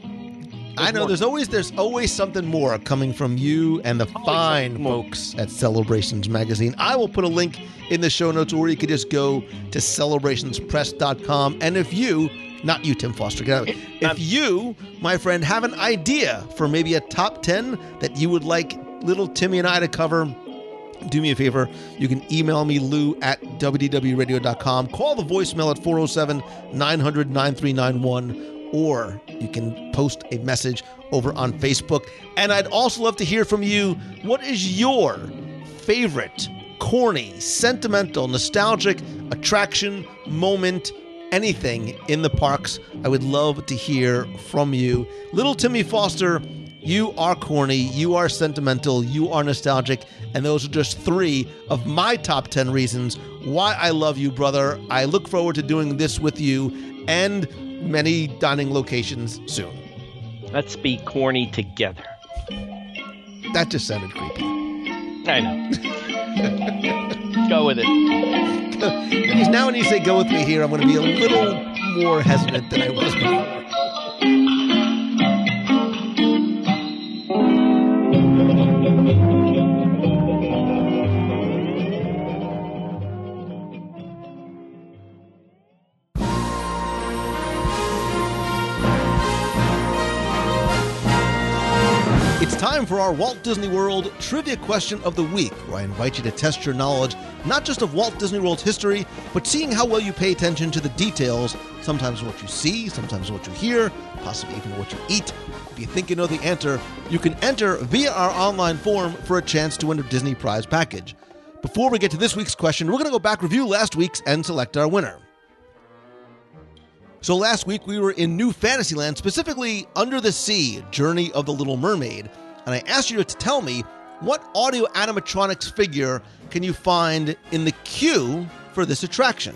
I know more. there's always there's always something more coming from you and the fine folks at Celebrations Magazine. I will put a link in the show notes or you could just go to celebrationspress.com. And if you, not you, Tim Foster, get out of it. If you, my friend, have an idea for maybe a top 10 that you would like little Timmy and I to cover, do me a favor. You can email me, lou at wdwradio.com. Call the voicemail at 407 900 9391, or you can post a message over on Facebook. And I'd also love to hear from you. What is your favorite corny, sentimental, nostalgic attraction, moment, anything in the parks? I would love to hear from you. Little Timmy Foster. You are corny, you are sentimental, you are nostalgic, and those are just three of my top 10 reasons why I love you, brother. I look forward to doing this with you and many dining locations soon. Let's be corny together. That just sounded creepy. I know. Go with it. Now when you say go with me here, I'm going to be a little more hesitant than I was before. Our Walt Disney World Trivia Question of the Week, where I invite you to test your knowledge not just of Walt Disney World's history, but seeing how well you pay attention to the details, sometimes what you see, sometimes what you hear, possibly even what you eat. If you think you know the answer, you can enter via our online form for a chance to win a Disney prize package. Before we get to this week's question, we're going to go back, review last week's, and select our winner. So last week we were in New Fantasyland, specifically Under the Sea Journey of the Little Mermaid, and I asked you to tell me what audio animatronics figure can you find in the queue for this attraction.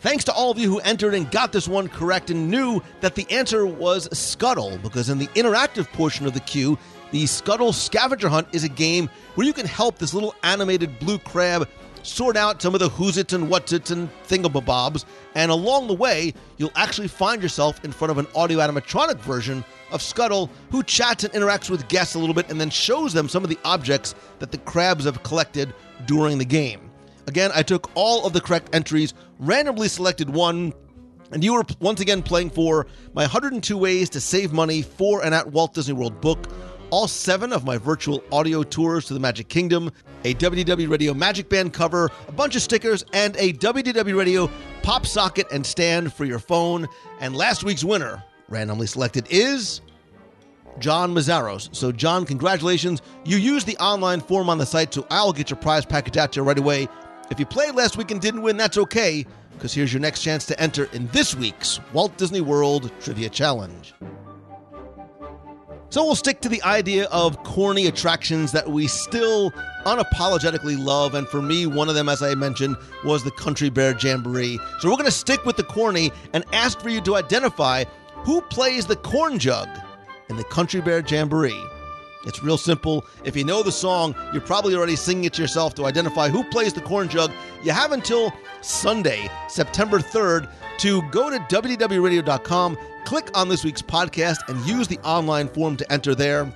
Thanks to all of you who entered and got this one correct and knew that the answer was Scuttle, because in the interactive portion of the queue, the Scuttle Scavenger Hunt is a game where you can help this little animated blue crab sort out some of the who's its and what's its and thingamabobs, and along the way, you'll actually find yourself in front of an audio animatronic version of Scuttle who chats and interacts with guests a little bit and then shows them some of the objects that the crabs have collected during the game. Again, I took all of the correct entries, randomly selected one, and you were once again playing for my 102 Ways to Save Money for and at Walt Disney World book, all seven of my virtual audio tours to the Magic Kingdom, a WDW Radio MagicBand cover, a bunch of stickers, and a WDW Radio pop socket and stand for your phone. And last week's winner, randomly selected, is John Mazzaros. So, John, congratulations. You used the online form on the site, so I'll get your prize package out to you right away. If you played last week and didn't win, that's okay, because here's your next chance to enter in this week's Walt Disney World Trivia Challenge. So we'll stick to the idea of corny attractions that we still unapologetically love. And for me, one of them, as I mentioned, was the Country Bear Jamboree. So we're going to stick with the corny and ask for you to identify who plays the corn jug in the Country Bear Jamboree. It's real simple. If you know the song, you're probably already singing it to yourself to identify who plays the corn jug. You have until Sunday, September 3rd, to go to WDWRadio.com, click on this week's podcast, and use the online form to enter there.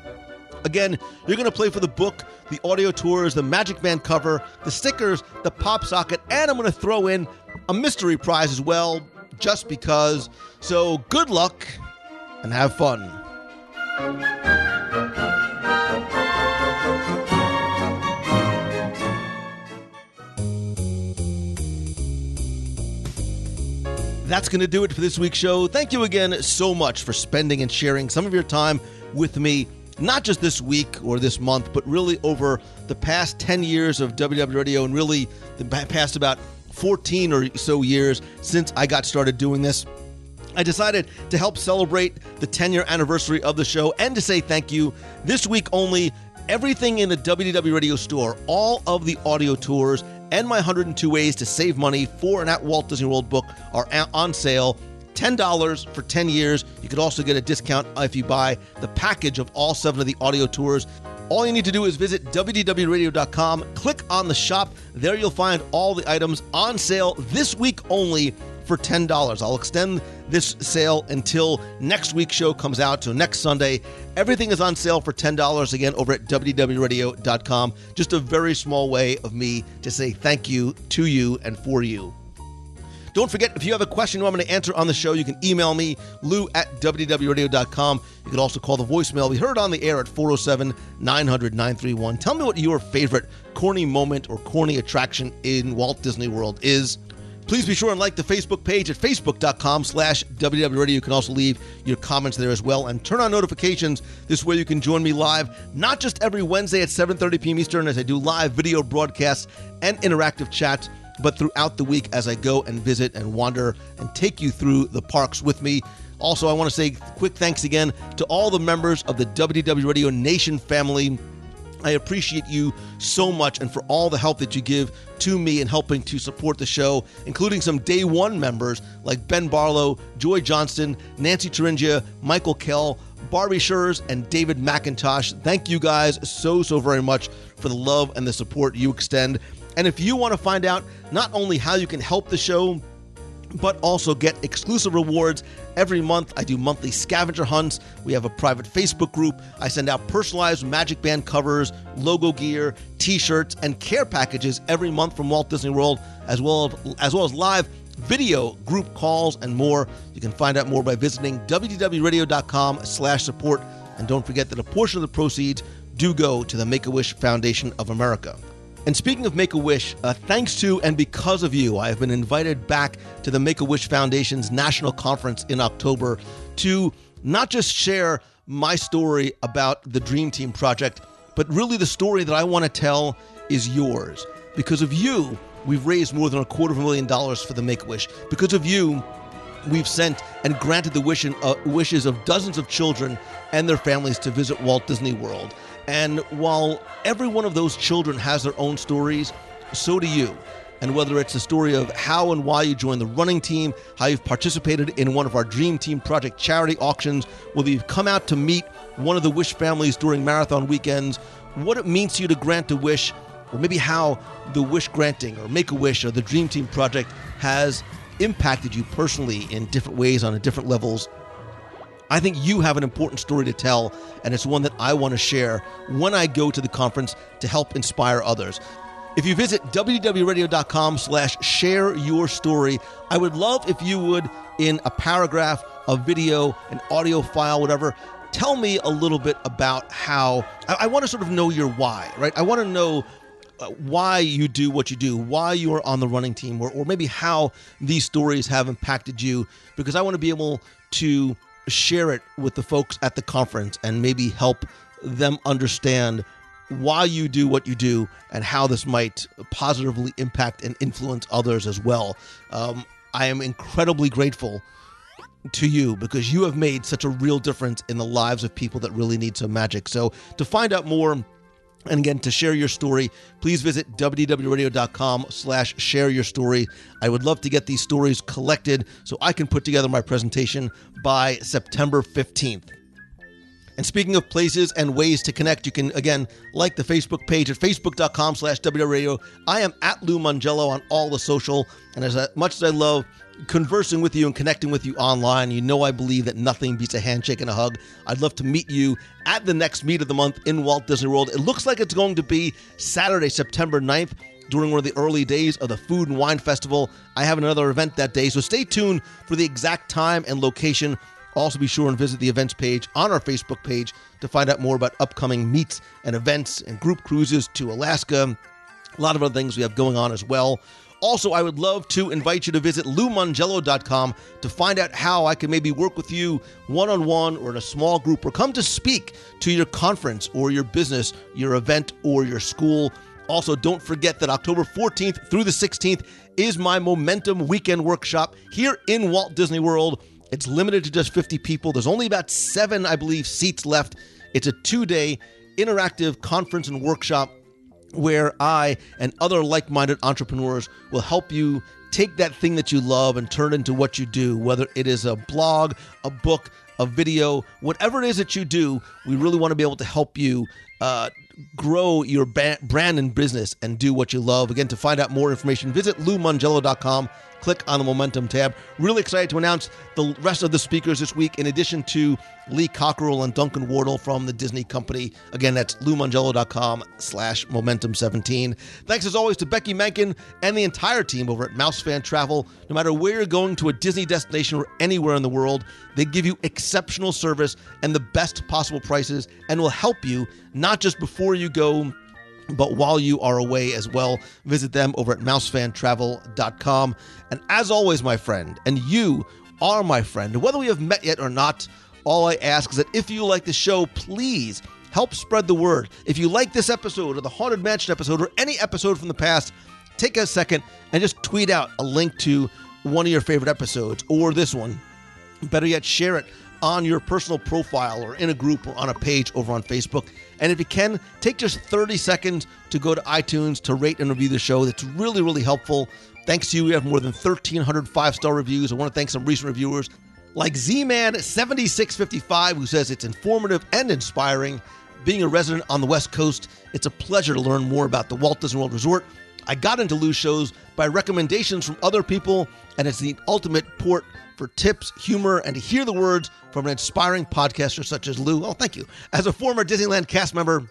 Again, you're going to play for the book, the audio tours, the MagicBand cover, the stickers, the pop socket, and I'm going to throw in a mystery prize as well, just because. So good luck and have fun. That's going to do it for this week's show. Thank you again so much for spending and sharing some of your time with me, not just this week or this month, but really over the past 10 years of WW Radio and really the past about 14 or so years since I got started doing this. I decided to help celebrate the 10 year anniversary of the show and to say thank you. This week only, everything in the WDW Radio store, all of the audio tours, and my 102 ways to save money for an at Walt Disney World book are on sale. $10 for 10 years. You could also get a discount if you buy the package of all seven of the audio tours. All you need to do is visit WDWRadio.com, click on the shop. There you'll find all the items on sale this week only for $10. I'll extend this sale until next week's show comes out, so next Sunday. Everything is on sale for $10 again over at WDWRadio.com. Just a very small way of me to say thank you to you and for you. Don't forget, if you have a question you want me to answer on the show, you can email me, lou at WDWRadio.com. You can also call the voicemail. We heard on the air at 407 900 931. Tell me what your favorite corny moment or corny attraction in Walt Disney World is. Please be sure and like the Facebook page at facebook.com slash WDWRadio. You can also leave your comments there as well and turn on notifications. This way you can join me live, not just every Wednesday at 7.30 p.m. Eastern as I do live video broadcasts and interactive chats, but throughout the week as I go and visit and wander and take you through the parks with me. Also, I want to say quick thanks again to all the members of the WDW Radio Nation family. I appreciate you so much and for all the help that you give to me in helping to support the show, including some day one members like Ben Barlow, Joy Johnston, Nancy Turingia, Michael Kell, Barbie Schurz, and David McIntosh. Thank you guys so, so very much for the love and the support you extend. And if you want to find out not only how you can help the show, but also get exclusive rewards every month. I do monthly scavenger hunts. We have a private Facebook group. I send out personalized MagicBand covers, logo gear, t-shirts, and care packages every month from Walt Disney World, as well as, as well as live video group calls and more. You can find out more by visiting wdwradio.com slash support. And don't forget that a portion of the proceeds do go to the Make-A-Wish Foundation of America. And speaking of Make a Wish, uh, thanks to and because of you, I have been invited back to the Make a Wish Foundation's national conference in October to not just share my story about the Dream Team project, but really the story that I want to tell is yours. Because of you, we've raised more than a quarter of a million dollars for the Make a Wish. Because of you, we've sent and granted the wish, uh, wishes of dozens of children and their families to visit Walt Disney World. And while every one of those children has their own stories, so do you. And whether it's the story of how and why you joined the running team, how you've participated in one of our Dream Team Project charity auctions, whether you've come out to meet one of the Wish families during marathon weekends, what it means to you to grant a wish, or maybe how the wish granting or make a wish or the Dream Team Project has impacted you personally in different ways on a different levels I think you have an important story to tell, and it's one that I want to share when I go to the conference to help inspire others. If you visit wdwradio.com slash share your story, I would love if you would, in a paragraph, a video, an audio file, whatever, tell me a little bit about how I, I want to sort of know your why, right? I want to know uh, why you do what you do, why you are on the running team, or, or maybe how these stories have impacted you, because I want to be able to share it with the folks at the conference and maybe help them understand why you do what you do and how this might positively impact and influence others as well. Um, I am incredibly grateful to you because you have made such a real difference in the lives of people that really need some magic. So to find out more, and again, to share your story, please visit wdwradio.com slash share your story. I would love to get these stories collected so I can put together my presentation by September 15th. And speaking of places and ways to connect, you can again like the Facebook page at facebook.com slash Radio. I am at Lou Mongello on all the social. And as much as I love conversing with you and connecting with you online, you know I believe that nothing beats a handshake and a hug. I'd love to meet you at the next meet of the month in Walt Disney World. It looks like it's going to be Saturday, September 9th during one of the early days of the Food and Wine Festival. I have another event that day, so stay tuned for the exact time and location. Also, be sure and visit the events page on our Facebook page to find out more about upcoming meets and events and group cruises to Alaska. A lot of other things we have going on as well. Also, I would love to invite you to visit loumongello.com to find out how I can maybe work with you one on one or in a small group or come to speak to your conference or your business, your event, or your school. Also, don't forget that October 14th through the 16th is my Momentum Weekend Workshop here in Walt Disney World. It's limited to just 50 people. There's only about seven, I believe, seats left. It's a two day interactive conference and workshop where I and other like minded entrepreneurs will help you take that thing that you love and turn it into what you do, whether it is a blog, a book, a video, whatever it is that you do, we really want to be able to help you uh, grow your brand and business and do what you love. Again, to find out more information, visit loumongello.com click on the Momentum tab. Really excited to announce the rest of the speakers this week, in addition to Lee Cockerell and Duncan Wardle from the Disney Company. Again, that's loumongello.com slash momentum17. Thanks as always to Becky Menken and the entire team over at Mouse Fan Travel. No matter where you're going to a Disney destination or anywhere in the world, they give you exceptional service and the best possible prices and will help you not just before you go but while you are away as well, visit them over at mousefantravel.com. And as always, my friend, and you are my friend, whether we have met yet or not, all I ask is that if you like the show, please help spread the word. If you like this episode or the Haunted Mansion episode or any episode from the past, take a second and just tweet out a link to one of your favorite episodes or this one. Better yet, share it on your personal profile or in a group or on a page over on Facebook. And if you can, take just 30 seconds to go to iTunes to rate and review the show. That's really, really helpful. Thanks to you, we have more than 1,300 five star reviews. I want to thank some recent reviewers like Z Man 7655, who says it's informative and inspiring. Being a resident on the West Coast, it's a pleasure to learn more about the Walt Disney World Resort. I got into Lou's shows by recommendations from other people, and it's the ultimate port for tips, humor, and to hear the words from an inspiring podcaster such as Lou. Oh, thank you. As a former Disneyland cast member,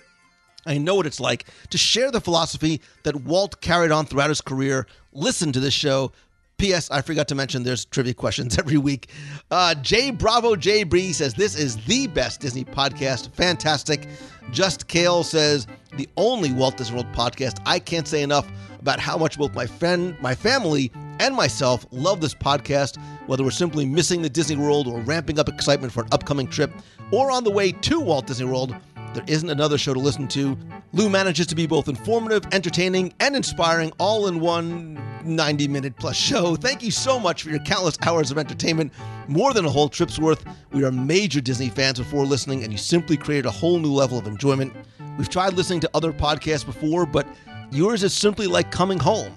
I know what it's like to share the philosophy that Walt carried on throughout his career. Listen to this show. P.S. I forgot to mention there's trivia questions every week. Uh, J Bravo J Bree says this is the best Disney podcast. Fantastic. Just Kale says the only Walt Disney World podcast. I can't say enough about how much both my friend, my family, and myself love this podcast, whether we're simply missing the Disney World or ramping up excitement for an upcoming trip or on the way to Walt Disney World. There isn't another show to listen to. Lou manages to be both informative, entertaining, and inspiring all in one 90 minute plus show. Thank you so much for your countless hours of entertainment, more than a whole trip's worth. We are major Disney fans before listening, and you simply created a whole new level of enjoyment. We've tried listening to other podcasts before, but yours is simply like coming home.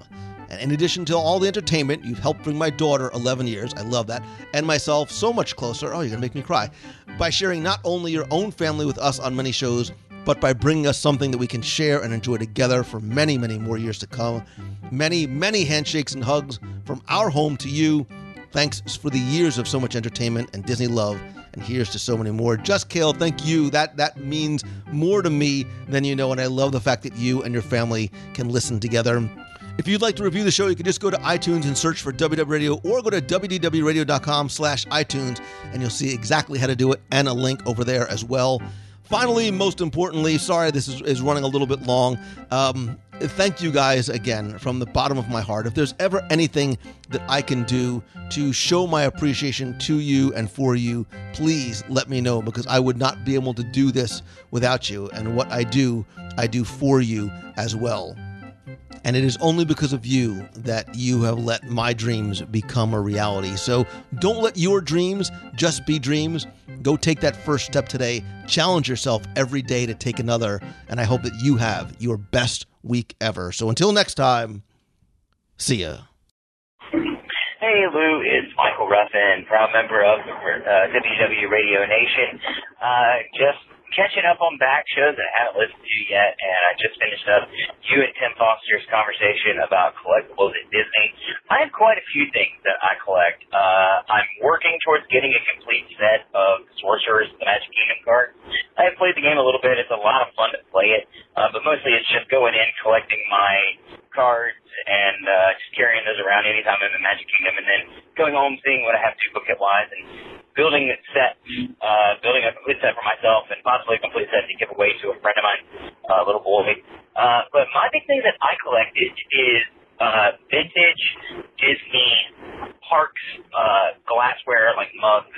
And in addition to all the entertainment, you've helped bring my daughter, 11 years, I love that, and myself so much closer. Oh, you're to make me cry. By sharing not only your own family with us on many shows, but by bringing us something that we can share and enjoy together for many, many more years to come. Many, many handshakes and hugs from our home to you. Thanks for the years of so much entertainment and Disney love. And here's to so many more. Just Kale, thank you. That that means more to me than you know, and I love the fact that you and your family can listen together. If you'd like to review the show, you can just go to iTunes and search for WDW Radio or go to wdwradio.com slash iTunes and you'll see exactly how to do it and a link over there as well. Finally, most importantly, sorry this is, is running a little bit long. Um, thank you guys again from the bottom of my heart. If there's ever anything that I can do to show my appreciation to you and for you, please let me know because I would not be able to do this without you. And what I do, I do for you as well. And it is only because of you that you have let my dreams become a reality. So don't let your dreams just be dreams. Go take that first step today. Challenge yourself every day to take another. And I hope that you have your best week ever. So until next time, see ya. Hey, Lou, it's Michael Ruffin, proud member of the uh, WW Radio Nation. Uh, just catching up on back shows that I haven't listened to yet, and I just finished up you and Tim Foster's conversation about collectibles at Disney. I have quite a few things that I collect. Uh, I'm working towards getting a complete set of Sorcerers, the Magic Kingdom cards. I have played the game a little bit. It's a lot of fun to play it, uh, but mostly it's just going in, collecting my cards, and uh, just carrying those around anytime I'm in the Magic Kingdom, and then going home, seeing what I have duplicate wise, and building a set, uh, building a complete set for myself and possibly a complete set to give away to a friend of mine, a uh, little boy. Uh, but my big thing that I collected is uh, vintage Disney parks uh, glassware like mugs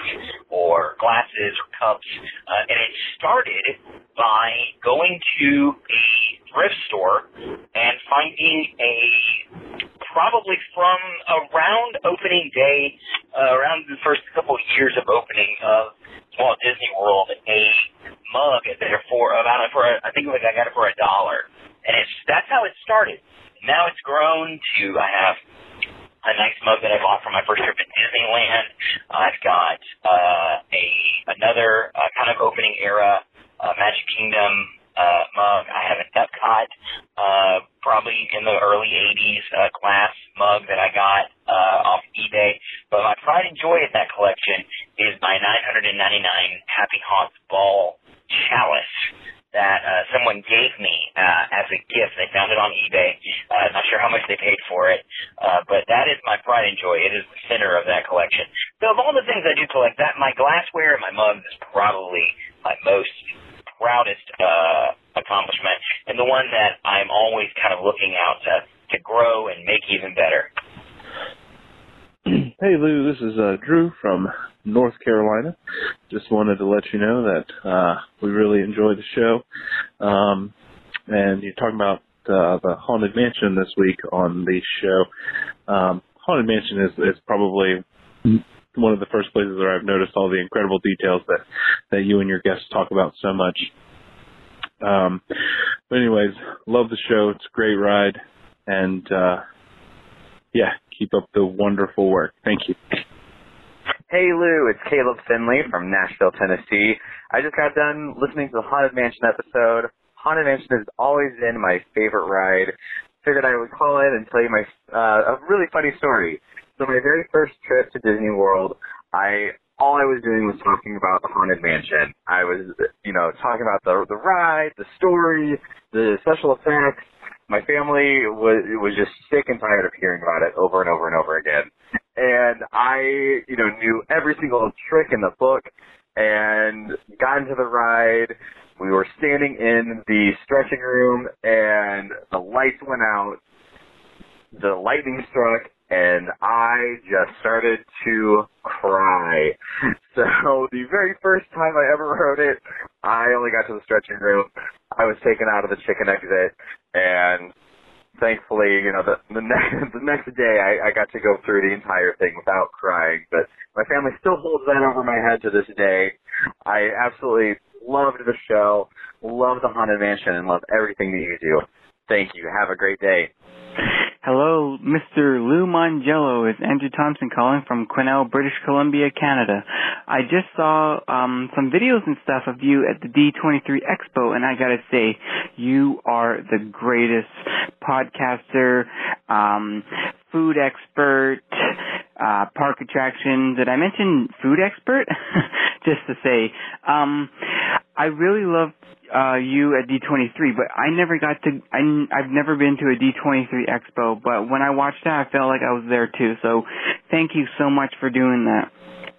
or glasses or cups, uh, and it started by going to a thrift store and finding a probably from around opening day, uh, around the first couple of years of opening of Walt Disney World, a mug there for about for I think like I got it for a dollar, and it's that's how it started. Now it's grown to I have a nice mug that I bought for my first trip to Disneyland. I've got uh, a another uh, kind of opening era uh, Magic Kingdom uh, mug. I have an Epcot, uh, probably in the early 80s uh, glass mug that I got uh, off eBay. But my pride and joy in that collection is my 999 Happy Haunts Ball chalice that uh, someone gave me uh, as a gift. They found it on eBay. Uh, not sure how much they paid for it, uh, but that is my pride and joy. It is the center of that collection. So of all the things I do collect, that my glassware and my mugs is probably my most proudest uh, accomplishment, and the one that I'm always kind of looking out to to grow and make even better. Hey Lou, this is uh, Drew from North Carolina. Just wanted to let you know that uh, we really enjoy the show. Um, and you're talking about uh, the Haunted Mansion this week on the show. Um, Haunted Mansion is, is probably one of the first places where I've noticed all the incredible details that that you and your guests talk about so much. Um, but anyways, love the show. It's a great ride, and uh, yeah, keep up the wonderful work. Thank you. Hey Lou, it's Caleb Finley from Nashville, Tennessee. I just got done listening to the Haunted Mansion episode. Haunted Mansion has always been my favorite ride. Figured I would call in and tell you my uh, a really funny story. So my very first trip to Disney World, I all I was doing was talking about the haunted mansion. I was, you know, talking about the the ride, the story, the special effects. My family was was just sick and tired of hearing about it over and over and over again. And I, you know, knew every single trick in the book and got into the ride. We were standing in the stretching room and the lights went out. The lightning struck and I just started to cry. So the very first time I ever rode it, I only got to the stretching room. I was taken out of the chicken exit, and thankfully, you know, the the next the next day I, I got to go through the entire thing without crying. But my family still holds that over my head to this day. I absolutely loved the show, love the Haunted Mansion, and love everything that you do. Thank you. Have a great day. Hello, Mr. Lou Mongello. It's Andrew Thompson calling from Quesnel, British Columbia, Canada. I just saw um, some videos and stuff of you at the D23 Expo, and I gotta say, you are the greatest podcaster, um, food expert, uh, park attraction. Did I mention food expert? just to say, um, I really love uh, you at D23, but I never got to. I, I've never been to a D23 Expo, but when I watched that, I felt like I was there too. So, thank you so much for doing that.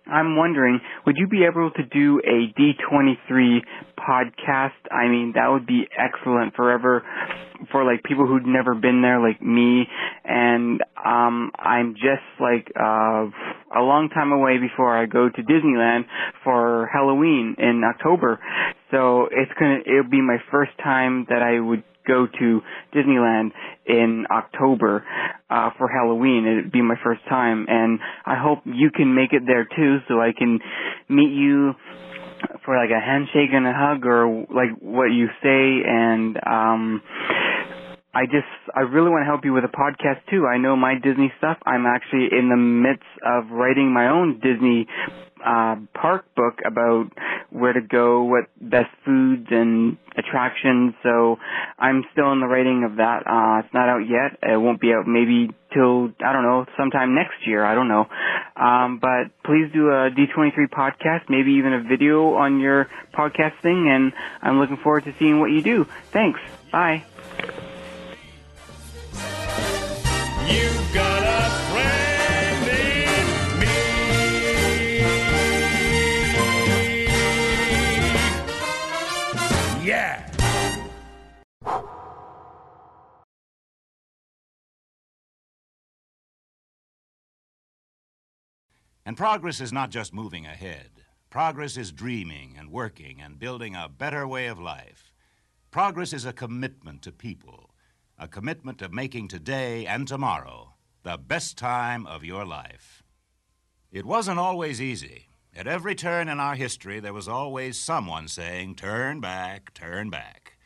I'm wondering, would you be able to do a D23 podcast? I mean, that would be excellent forever for like people who'd never been there like me and um I'm just like uh a long time away before I go to Disneyland for Halloween in October. So it's going to it'll be my first time that I would go to Disneyland in October uh for Halloween. It'd be my first time and I hope you can make it there too so I can meet you for like a handshake and a hug or like what you say and um I just, I really want to help you with a podcast too. I know my Disney stuff. I'm actually in the midst of writing my own Disney uh, park book about where to go, what best foods and attractions. So I'm still in the writing of that. Uh, it's not out yet. It won't be out maybe till I don't know sometime next year. I don't know. Um, but please do a D23 podcast, maybe even a video on your podcast thing, and I'm looking forward to seeing what you do. Thanks. Bye. You And progress is not just moving ahead. Progress is dreaming and working and building a better way of life. Progress is a commitment to people, a commitment to making today and tomorrow the best time of your life. It wasn't always easy. At every turn in our history, there was always someone saying, Turn back, turn back.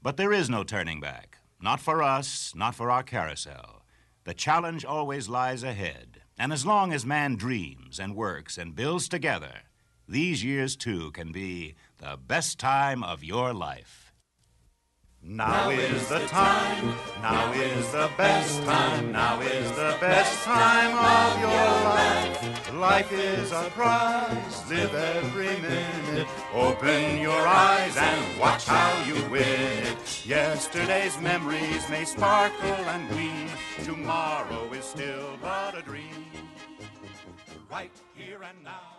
But there is no turning back. Not for us, not for our carousel. The challenge always lies ahead. And as long as man dreams and works and builds together, these years too can be the best time of your life. Now is the time, now is the best time, now is the best time of your life. Life is a prize, live every minute. Open your eyes and watch how you win it. Yesterday's memories may sparkle and gleam, tomorrow is still but a dream. Right here and now.